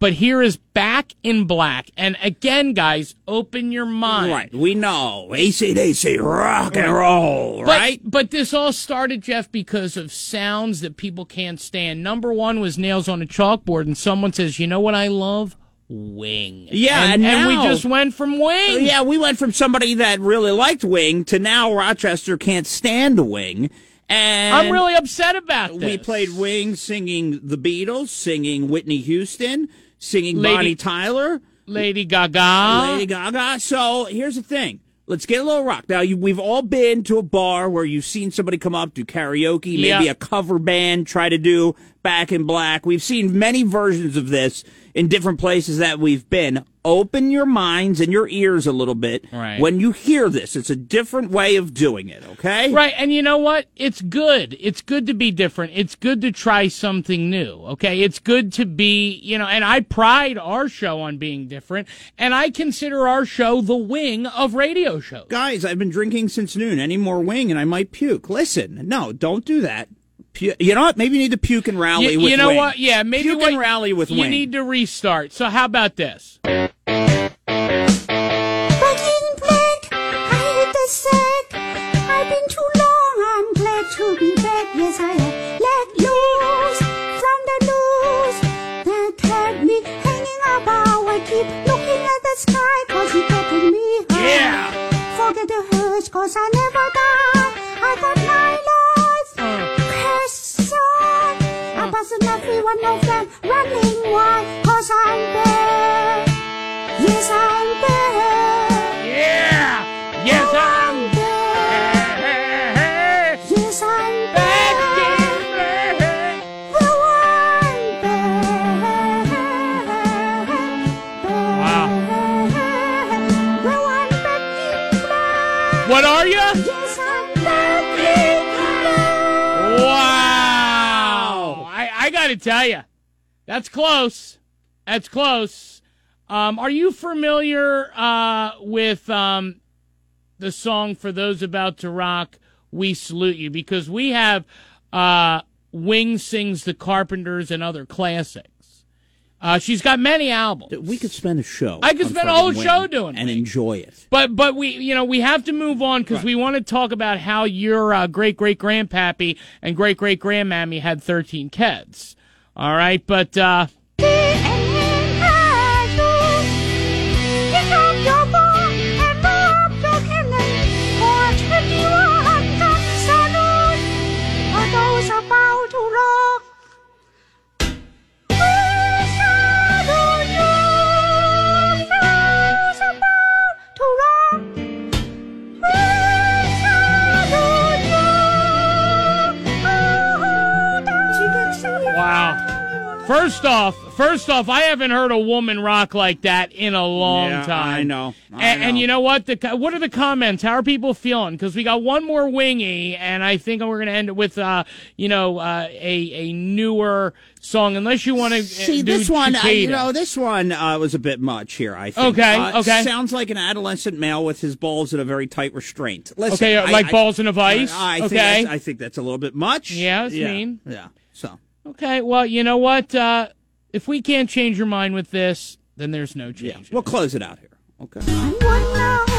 But here is Back in Black. And again, guys, open your mind. Right. We know ACDC, rock and roll. But- Right. But this all started, Jeff, because of sounds that people can't stand. Number one was nails on a chalkboard, and someone says, "You know what I love? Wing." Yeah, and, and we just went from Wing. Yeah, we went from somebody that really liked Wing to now Rochester can't stand Wing. And I'm really upset about this. We played Wing singing the Beatles, singing Whitney Houston, singing Lady- Bonnie Tyler, Lady Gaga. Lady Gaga. So here's the thing. Let's get a little rock. Now, you, we've all been to a bar where you've seen somebody come up, do karaoke, maybe Yeah. a cover band try to do Back in Black. We've seen many versions of this in different places that we've been. Open your minds and your ears a little bit Right. when you hear this. It's a different way of doing it, okay? Right, and you know what? It's good. It's good to be different. It's good to try something new. Okay, it's good to be, you know, and I pride our show on being different, and I consider our show the wing of radio shows. Guys, I've been drinking since noon. Any more wing and I might puke. Listen, no, don't do that. Pu- you know what? Maybe you need to puke and rally You, with you know Wing. what? Yeah, maybe puke what, and rally with You Wing. need to restart. So how about this? Breaking black, I hit the sack. I've been wasn't every one of them running wild, cause I'm back. Yes, I'm back. To tell you, that's close. That's close. Um, are you familiar uh, with um, the song for those about to rock? We salute you because we have uh, Wing sings the Carpenters and other classics. Uh, she's got many albums. We could spend a show. I could spend a whole show doing and enjoy it. But but we you know we have to move on because we want to talk about how your uh, great great grandpappy and great great grandmammy had thirteen kids. All right, but uh, First off, first off, I haven't heard a woman rock like that in a long Yeah, time. I know. I and, and you know what? The what are the comments? How are people feeling? Because we got one more wingy, and I think we're going to end it with, uh, you know, uh, a a newer song. Unless you want to See, do this one, I, you know, this one uh, was a bit much here, I think. Okay, Uh, okay. Sounds like an adolescent male with his balls in a very tight restraint. Listen, Okay, uh, like I- balls in a vice? I, I think Okay. that's- I think that's a little bit much. Yeah, that's yeah. mean. Yeah. Okay, well, you know what? Uh, If we can't change your mind with this, then there's no change. Yeah, We'll close it out here. Okay.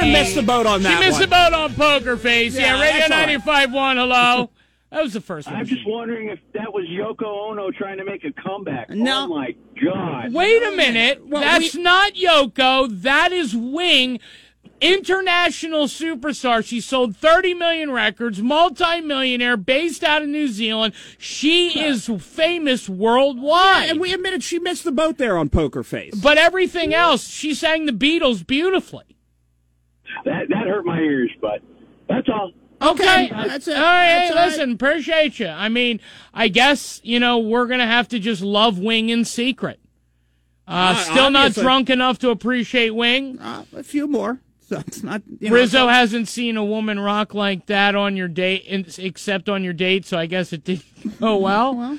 Might she have missed the boat on that She missed one. the boat on Poker Face. Yeah, Yeah, Radio that's all right. 95.1, hello. That was the first one. I'm just wondering if that was Yoko Ono trying to make a comeback. No. Oh my God! Wait a minute. That's not Yoko. That is Wing. International superstar. She sold 30 million records, multi-millionaire, based out of New Zealand. She is famous worldwide. and we admitted she missed the boat there on Poker Face. But everything else, she sang the Beatles beautifully. That that hurt my ears, but that's all. Okay, that's it. All right, That's hey, all right. listen, appreciate you. I mean, I guess you know we're gonna have to just love Wing in secret. Uh, Uh, still not drunk enough to appreciate Wing. Uh, a few more. So it's not. You know, Rizzo so- hasn't seen a woman rock like that on your date, except on your date. So I guess it didn't go well.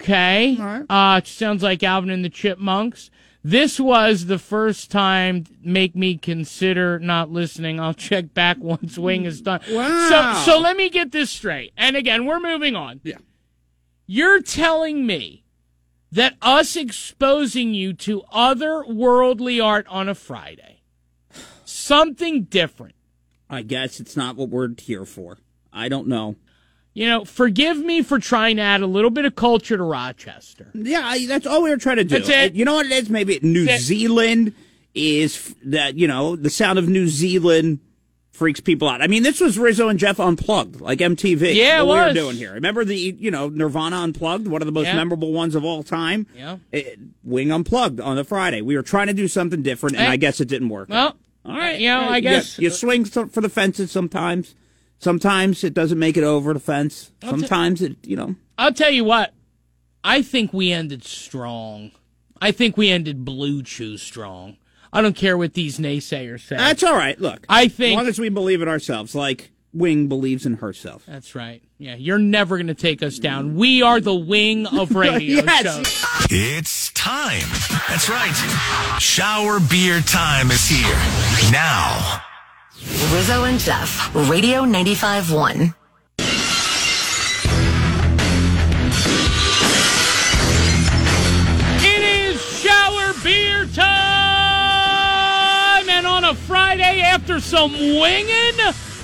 Okay. Uh, sounds like Alvin and the Chipmunks. This was the first time make me consider not listening. I'll check back once Wing is done. Wow. So, so let me get this straight. And again, we're moving on. Yeah. You're telling me that us exposing you to other worldly art on a Friday, something different. I guess it's not what we're here for. I don't know. You know, forgive me for trying to add a little bit of culture to Rochester. Yeah, I, that's all we were trying to do. That's it. You know what it is? Maybe New That's. Zealand is f- that. You know, the sound of New Zealand freaks people out. I mean, this was Rizzo and Jeff unplugged, like MTV. Yeah, it what we were doing here. Remember the you know Nirvana unplugged, one of the most Yeah. memorable ones of all time. Yeah. It- Wing unplugged on the Friday. We were trying to do something different, and Hey. I guess it didn't work. Well, all right. you know, I guess- you, swing so- for the fences sometimes. Sometimes it doesn't make it over the fence. I'll ta- Sometimes it, you know. I'll tell you what, I think we ended strong. I think we ended Blue Chew strong. I don't care what these naysayers say. That's all right. Look, I think as think long as we believe in ourselves, like Wing believes in herself. that's right. Yeah, you're never going to take us down. We are the wing of radio Yes. shows. It's time. That's right. Shower beer time is here. Now. Rizzo and Jeff, Radio 95.1. It is shower beer time, and on a Friday after some winging,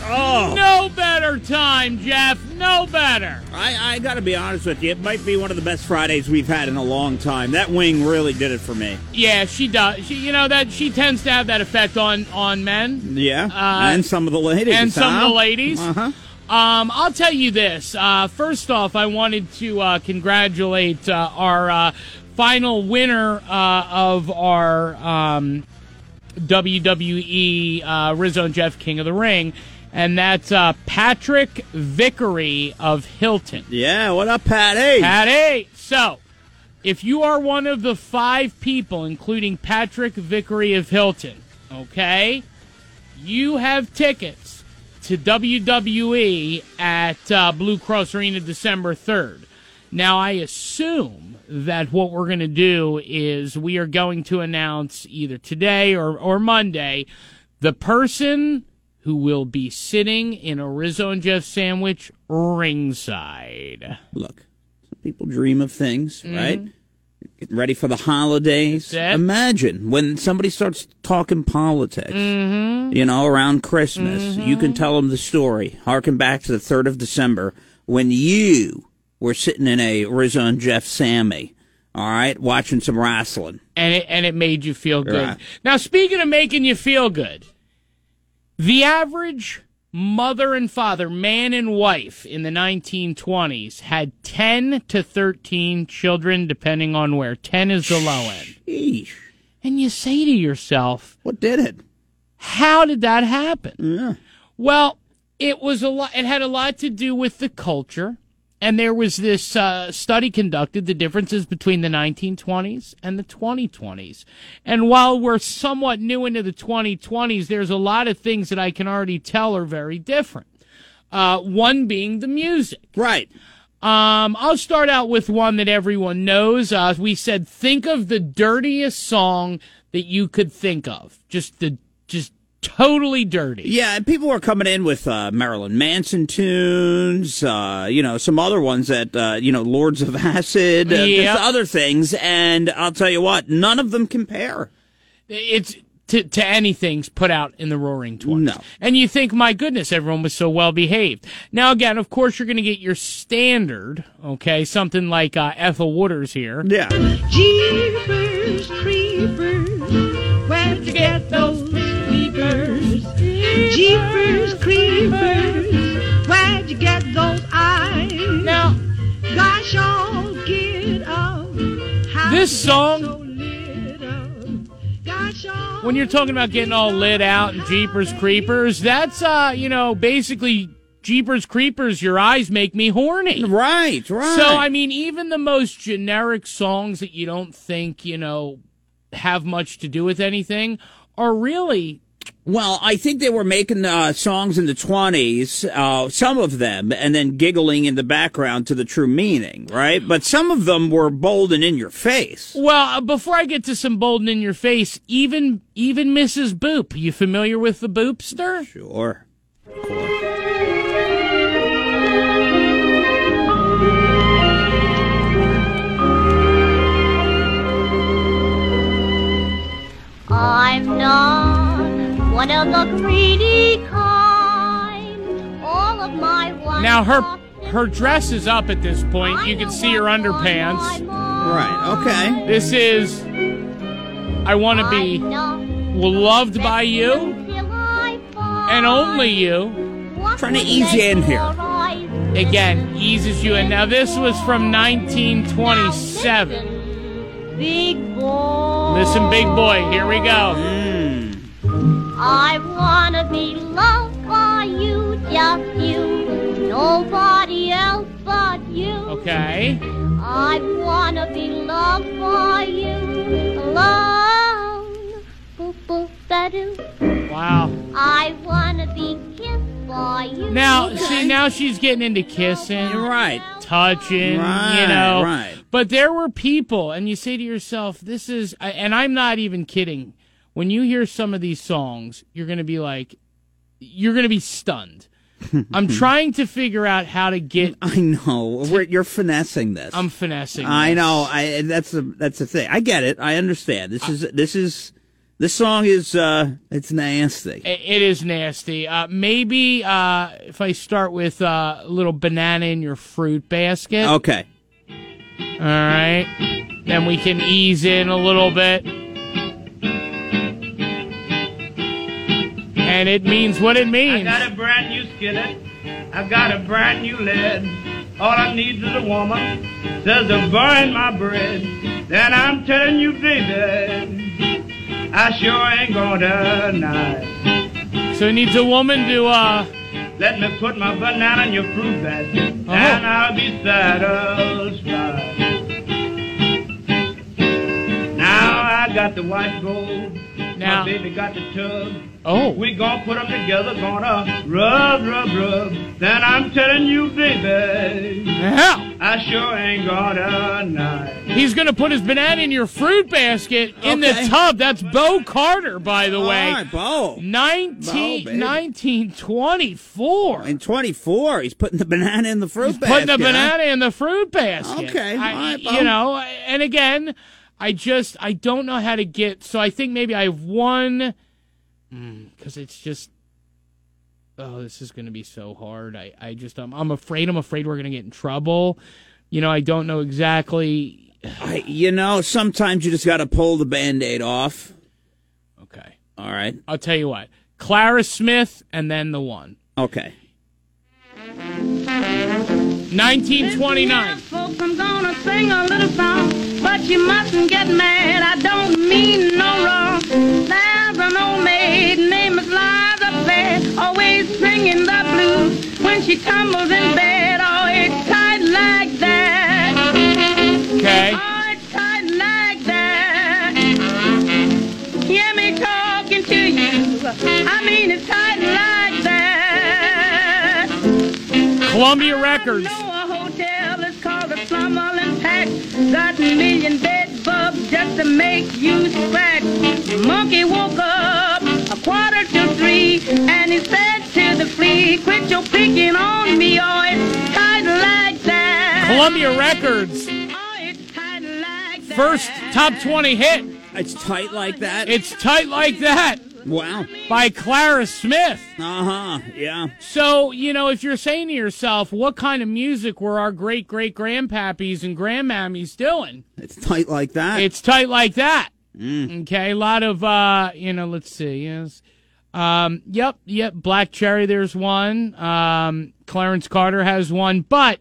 Oh. no better time, Jeff. No better. I, I got to be honest with you. It might be one of the best Fridays we've had in a long time. That wing really did it for me. Yeah, she does. She, you know that she tends to have that effect on on men. Yeah, Uh, and some of the ladies, and some of the ladies. Uh-huh. Um, I'll tell you this. Uh, first off, I wanted to uh, congratulate uh, our uh, final winner uh, of our um, WWE uh, Rizzo and Jeff King of the Ring, and that's uh, Patrick Vickery of Hilton. Yeah, what up, Patty? Patty. So, if you are one of the five people, including Patrick Vickery of Hilton, okay, you have tickets to WWE at uh, Blue Cross Arena December 3rd. Now, I assume that what we're going to do is we are going to announce either today or, or Monday the person who will be sitting in a Rizzo and Jeff sandwich ringside. Look, some people dream of things, Mhm. right? Getting ready for the holidays. Imagine when somebody starts talking politics. Mm-hmm. You know, around Christmas, you can tell them the story. Harken back to the third of December when you were sitting in a Rizzo and Jeff Sammy. All right, watching some wrestling. and it and it made you feel good. Right. Now, speaking of making you feel good, the average mother and father, man and wife in the 1920s had 10 to 13 children, depending on where. 10 is the low end. Sheesh. And you say to yourself, What did it? how did that happen? Yeah. Well, it was a lot. It had a lot to do with the culture, and there was this uh, study conducted: the differences between the 1920s and the 2020s. And while we're somewhat new into the 2020s, there's a lot of things that I can already tell are very different. Uh, one being the music. Right. Um, I'll start out with one that everyone knows. Uh, we said, think of the dirtiest song that you could think of. Just the, just totally dirty. Yeah, and people were coming in with uh, Marilyn Manson tunes, uh, you know, some other ones that, uh, you know, Lords of Acid, uh, Yep. just other things. And I'll tell you what, none of them compare. It's to, to anything's put out in the Roaring Twenties. No. And you think, my goodness, everyone was so well behaved. Now, again, of course, you're going to get your standard, okay, something like uh, Ethel Waters here. Yeah. Jeepers creepers, where'd you get those creepers? Jeepers creepers, where'd you get those eyes? Now, gosh, all get up. How This song- so? Gosh, When you're talking about getting all lit out and Jeepers Creepers, that's, uh, you know, basically Jeepers Creepers, your eyes make me horny. Right, right. So, I mean, even the most generic songs that you don't think, you know, have much to do with anything are really Well, I think they were making uh, songs in the 20s, uh, some of them, and then giggling in the background to the true meaning, right? But some of them were bold and in your face. Well, uh, before I get to some bold and in your face, even even Mrs. Boop, you familiar with the Boopster? Sure. I'm not one of the greedy kind. All of my ones Now her her dress is up at this point. You can see her underpants. Right. Okay. This is I want to be loved by you and only you. Trying to ease you in here. Again, eases you in. Now this was from 1927. Big boy. Listen, big boy, here we go. I wanna be loved by you, just you, nobody else but you. Okay. I wanna be loved by you alone. Boop boop da doo. Wow. I wanna be kissed by you. Now, see, now she's getting into kissing, right? Touching, Right, you know. right. But there were people, and you say to yourself, "This is," and I'm not even kidding. When you hear some of these songs, you're going to be like, you're going to be stunned. I'm trying to figure out how to get. I know. We're, you're finessing this. I'm finessing. I this. know. I that's the that's the thing. I get it. I understand. This is this is this song is uh it's nasty. I- It is nasty. Uh, maybe uh, if I start with uh, a little banana in your fruit basket. Okay. All right. Then we can ease in a little bit. And it means what it means. I got a brand new skillet. I got a brand new lid. All I need is a woman. Says to burn my bread. Then I'm telling you, baby, I sure ain't gonna deny. So it needs a woman to, uh. Let me put my banana in your fruit basket. Uh-huh. And I'll be satisfied. Now I got the white gold. Now- my baby got the tub. Oh. We gonna put them together, gonna rub, rub, rub. Then I'm telling you, baby, Yeah. I sure ain't gonna deny. He's going to put his banana in your fruit basket in the tub. That's Bo Carter, by the All way. right, Bo. 19, Bo, 1924. In 24, he's putting the banana in the fruit He's basket. putting the huh? banana in the fruit basket. Okay, I, all right, Bo. you know, and again, I just I don't know how to get. So I think maybe I have one mm. because it's just. Oh, this is going to be so hard. I, I just I'm, I'm afraid. I'm afraid we're going to get in trouble. You know, I don't know exactly. I, you know, sometimes you just got to pull the band-aid off. Okay. All right. I'll tell you what. Clara Smith and then the one. Okay. 1929. Folks, I'm gonna sing a little song, but you mustn't get mad. I don't mean no wrong. There's an old maid named Liza Fair, always singing the blues when she tumbles in bed. Oh, it's tight like that. Okay. Oh, it's tight like that. Hear me talking to you. I mean, it's tight like that. Columbia Records. Got a million bed bugs just to make you scratch. Monkey woke up a quarter to three, and he said to the flea, "Quit your picking on me, or it's tight like that." Columbia Records. Oh, First top 20 hit. It's tight like that. It's tight like that. Wow. By Clara Smith. Uh huh. Yeah. So, you know, if you're saying to yourself, what kind of music were our great great grandpappies and grandmammies doing? It's tight like that. It's tight like that. Mm. Okay, a lot of uh, you know, let's see, yes. Um, yep, yep, Black Cherry there's one. Um, Clarence Carter has one, but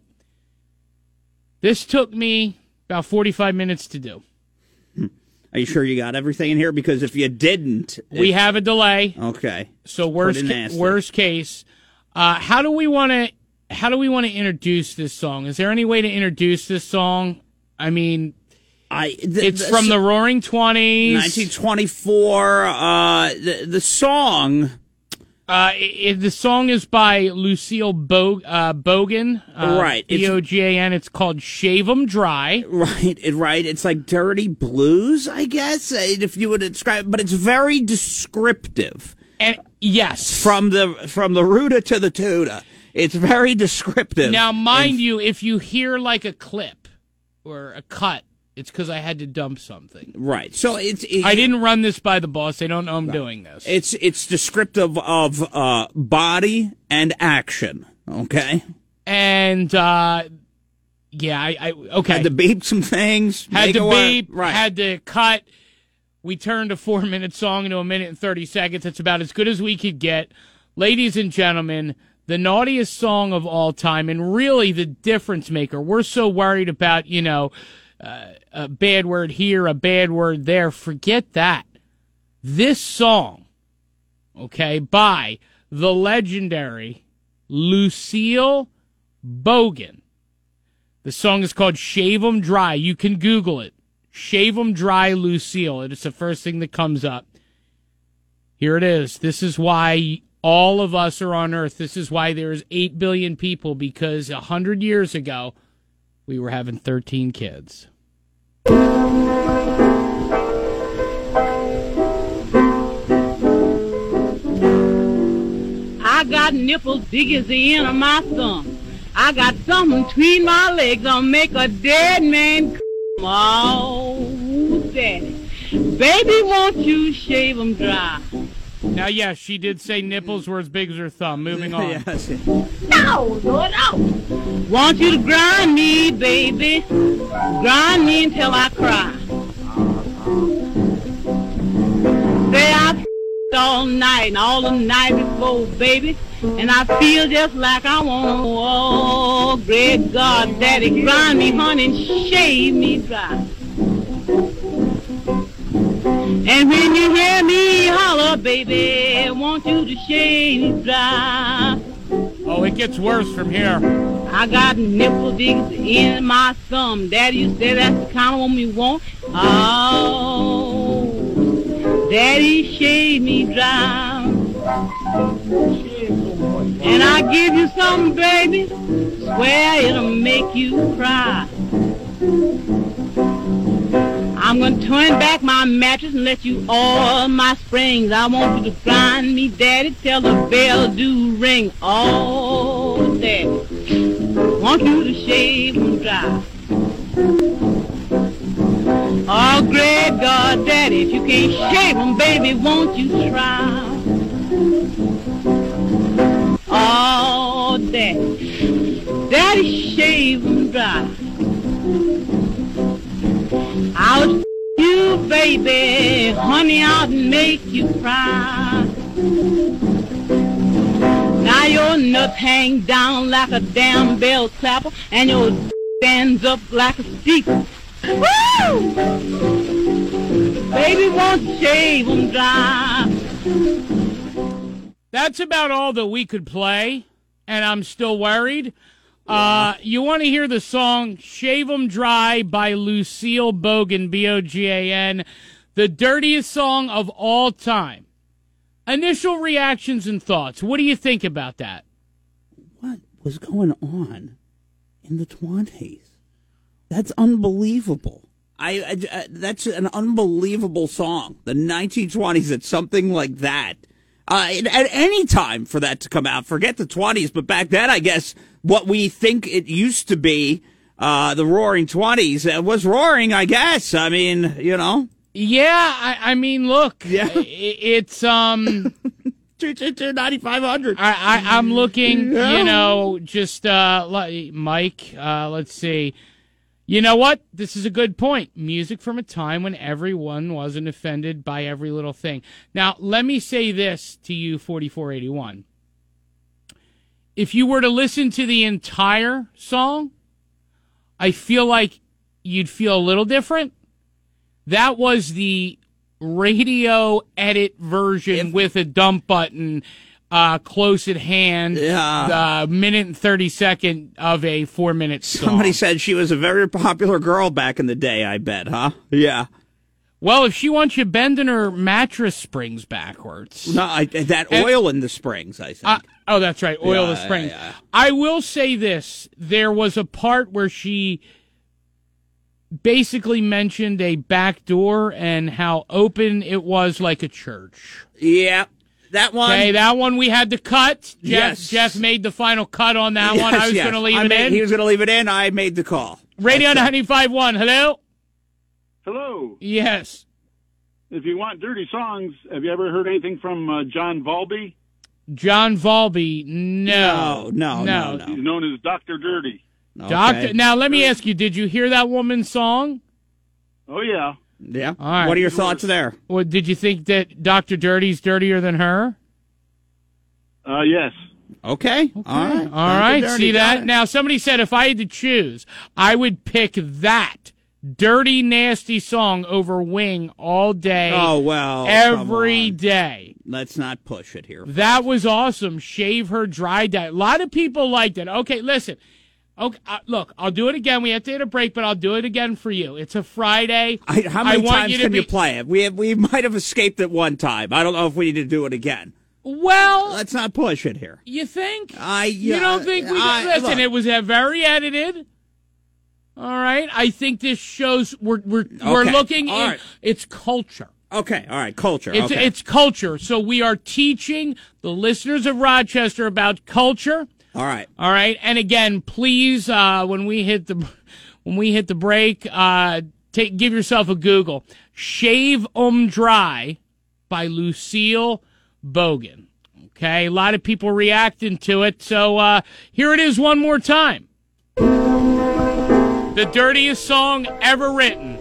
this took me about 45 minutes to do. Are you sure you got everything in here? Because if you didn't, We have a delay. Okay. So worst ca- worst case, uh, how do we want to how do we want to introduce this song? Is there any way to introduce this song? I mean, I it's from the Roaring Twenties. 1924. Uh, the the song. Uh, i the song is by Lucille Bo- uh, Bogan. Uh, Right, B O G A N. It's called "Shave 'Em Dry." Right, it, right. It's like dirty blues, I guess, uh, if you would describe. But it's very descriptive. And yes, from the from the ruta to the tuta, it's very descriptive. Now, mind you, if you hear like a clip or a cut, it's because I had to dump something. Right. So it's. It, I didn't run this by the boss. They don't know I'm doing this. It's it's descriptive of uh, body and action. Okay. And uh, yeah, I, I okay. Had to beep some things. Had to beep. Right. Had to cut. We turned a four minute song into a minute and 30 seconds. That's about as good as we could get. Ladies and gentlemen, the naughtiest song of all time, and really the difference maker. We're so worried about, you know, uh, a bad word here, a bad word there. Forget that. This song, okay, by the legendary Lucille Bogan. The song is called Shave 'em Dry. You can Google it. Shave 'em Dry Lucille. It is the first thing that comes up. Here it is. This is why all of us are on Earth. This is why there's 8 billion people because a 100 years ago, we were having 13 kids. I got nipples big as the end of my thumb. I got something between my legs. I'll make a dead man come. Oh, daddy. Baby, won't you shave 'em dry? Now, yes, she did say nipples were as big as her thumb. Moving on. No, Lord, no. Want you to grind me, baby. Grind me until I cry. Say I all night and all the night before, baby. And I feel just like I want to. Oh, great God, Daddy, grind me, honey, and shave me dry. And when you hear me holler, baby, I want you to shave me dry. Oh, it gets worse from here. I got nipple digs in my thumb. Daddy, you say that's the kind of woman you want? Oh, Daddy, shave me dry. And I give you something, baby, swear it'll make you cry. I'm gonna turn back my mattress and let you oil my springs. I want you to find me, daddy, till the bell do ring. Oh, daddy, want you to shave 'em dry. Oh, great God, daddy, if you can't shave 'em, baby, won't you try? Oh, daddy, daddy, shave 'em dry. I'll you, baby, honey, I'll make you cry. Now your nuts hang down like a damn bell clapper, and your stands up like a steeple. Woo! Baby, won't you shave 'em dry? That's about all that we could play, and I'm still worried. Uh, you want to hear the song Shave 'em Dry by Lucille Bogan, B O G A N, the dirtiest song of all time. Initial reactions and thoughts. What do you think about that? What was going on in the 20s? That's unbelievable. I, I- I- that's an unbelievable song. The 1920s. It's something like that. Uh, at- any time for that to come out, forget the 20s, but back then, I guess what we think it used to be, uh, the Roaring 20s, uh, was roaring. I guess. I mean, you know. Yeah, I, I mean, look, yeah. it's um, ninety five hundred. I, I I'm looking, Yeah. you know, just uh, Mike. Uh, let's see. You know what? This is a good point. Music from a time when everyone wasn't offended by every little thing. Now, let me say this to you, 4481. If you were to listen to the entire song, I feel like you'd feel a little different. That was the radio edit version with a dump button uh, close at hand. Yeah. Uh, minute and 30 second of a four minute song. Somebody said she was a very popular girl back in the day. I bet, huh? Yeah. Well, if she wants you bending her mattress springs backwards. No, I, that And- oil in the springs. I think. Uh, oh, that's right. Oil the Yeah, springs. yeah. I will say this. There was a part where she basically mentioned a back door and how open it was like a church. Yeah. That one. Okay, that one we had to cut. Jeff, Yes. Jeff made the final cut on that one. I was yes. going to leave I it made- in. He was going to leave it in. I made the call. Radio 95.1. Hello? Hello. Yes. If you want dirty songs, have you ever heard anything from uh, John Valby? John Valby. No. No, no, no. He's known as Doctor Dirty. Doctor. Now, let me ask you did you hear that woman's song? Oh yeah. Yeah. All right. What are your thoughts there? Well, did you think that Dr. Dirty's dirtier than her? Uh, yes. Okay. All right. All right. See that? Now, somebody said if I had to choose, I would pick that dirty, nasty song over Wing all day. Oh, well, come every on. day. Let's not push it here. That was awesome. Shave her dry dye. A lot of people liked it. Okay, listen. Okay, uh, look, I'll do it again. We have to hit a break, but I'll do it again for you. It's a Friday. I, how many want times you can be, you play it? We have, we might have escaped it one time. I don't know if we need to do it again. Well, let's not push it here. You think? I You don't think we? I- listen, look. it was uh, very edited. All right, I think this shows we're we're we're looking. all in, right. It's culture. Okay, all right, culture. It's okay. it's culture. So we are teaching the listeners of Rochester about culture. All right. All right, and again, please, uh, when we hit the when we hit the break, uh, take give yourself a Google. Shave 'em dry by Lucille Bogan. Okay, a lot of people reacting to it, so uh, here it is one more time. The dirtiest song ever written.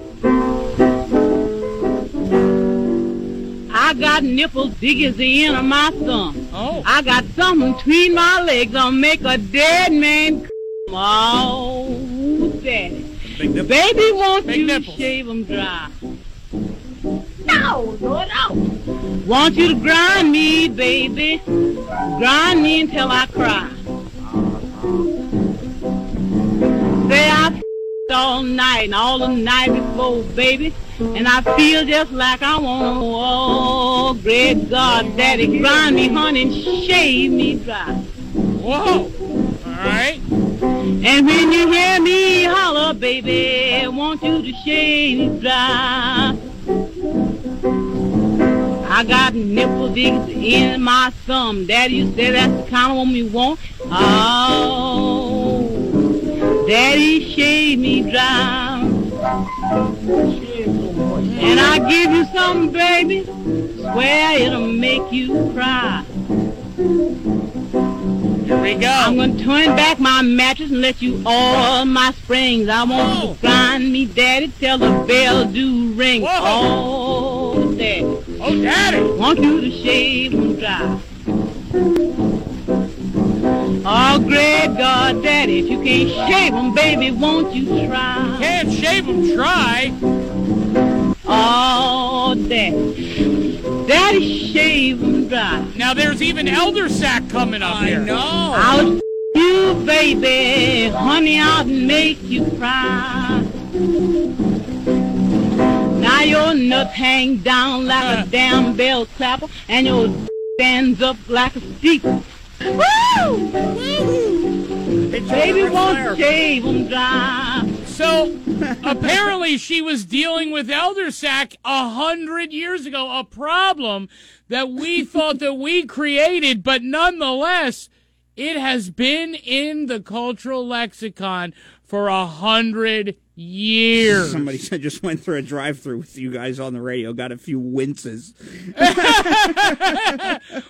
I got nipple diggers in my thumb. Oh. I got something between my legs. I'll make a dead man come. Oh, daddy. Baby, won't you shave 'em dry? No, Lord, no. Want you to grind me, baby. Grind me until I cry. Say I all night and all the night before, baby. And I feel just like I want to. Oh, great God, Daddy, grind me, honey, and shave me dry. Whoa. All right. And when you hear me holler, baby, I want you to shave me dry. I got nipple digs in my thumb. Daddy, you say that's the kind of woman you want. Oh, Daddy, shave me dry. And I give you something, baby. Swear it'll make you cry. Here we go. I'm gonna turn back my mattress and let you all my springs. I want you to grind me, daddy, till the bell do ring. Oh, daddy. Oh, daddy. Want you to shave and dry. Oh, great God, Daddy, if you can't shave 'em, baby, won't you try? Can't shave 'em, try. Oh, Daddy, Daddy, shave 'em dry. Now there's even elder sack coming up I here. know. I'll you, baby, honey, I'll make you cry. Now your nuts hang down like a uh. damn bell clapper, and your stands up like a steeple. Woo! Baby, won't shave 'em dry. So apparently she was dealing with elder sac a hundred years ago, a problem that we thought that we created, but nonetheless, it has been in the cultural lexicon for a hundred years. Somebody said just went through a drive-through with you guys on the radio, got a few winces.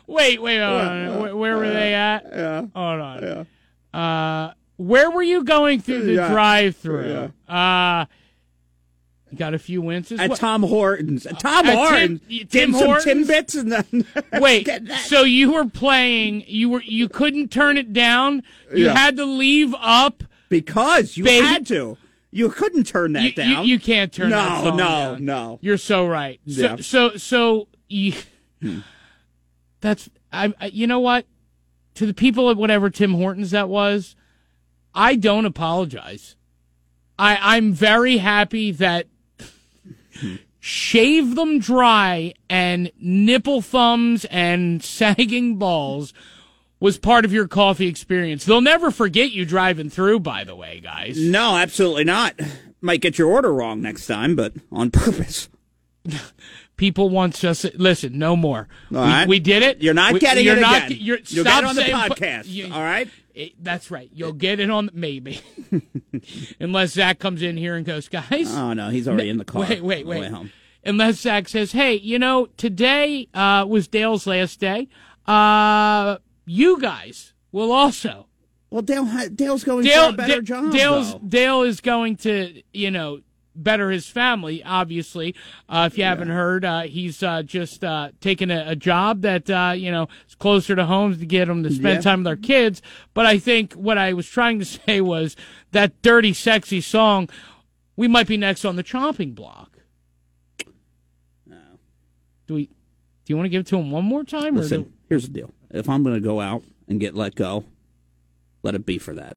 wait, wait, hold on. Where, where were they at? Yeah. Hold on. Uh, where were you going through the Yeah. drive-through? Uh, you got a few winces. At What- Tom Hortons. At Tom Tim- Hortons. Tim Tim Hortons? Timbits and then Wait, so you were playing? You were you couldn't turn it down. You Yeah. had to leave up because you had to. You couldn't turn that you, you- down. You, can't turn no, that song no, down. no. You're so right. So Yeah. so so you, that's I, I. You know what? To the people at whatever Tim Hortons that was, I don't apologize. I I'm very happy that shave them dry and nipple thumbs and sagging balls was part of your coffee experience. They'll never forget you driving through. By the way, guys. No, absolutely not. Might get your order wrong next time, but on purpose. People want us listen. No more. All we, right. we did it. You're not We- getting you're it not, again. You're, You'll stop on the podcast, you- all right? it- that's right. You'll get it on maybe, unless Zach comes in here and goes, guys. Oh no, he's already in the car. Wait, wait, on the way wait. home. Unless Zach says, "Hey, you know, today uh, was Dale's last day. Uh, you guys will also." Well, Dale, Dale's going Dale, for a better Da- job. Dale's though. Dale is going to, you know, better his family. Obviously, uh, if you haven't heard, uh, he's uh, just uh, taken a, a job that uh, you know is closer to home to get them to spend Yeah. time with their kids. But I think what I was trying to say was that dirty, sexy song. We might be next on the chopping block. Do we? Do you want to give it to him one more time? Or Listen, do, here's the deal. If I'm going to go out and get let go, let it be for that.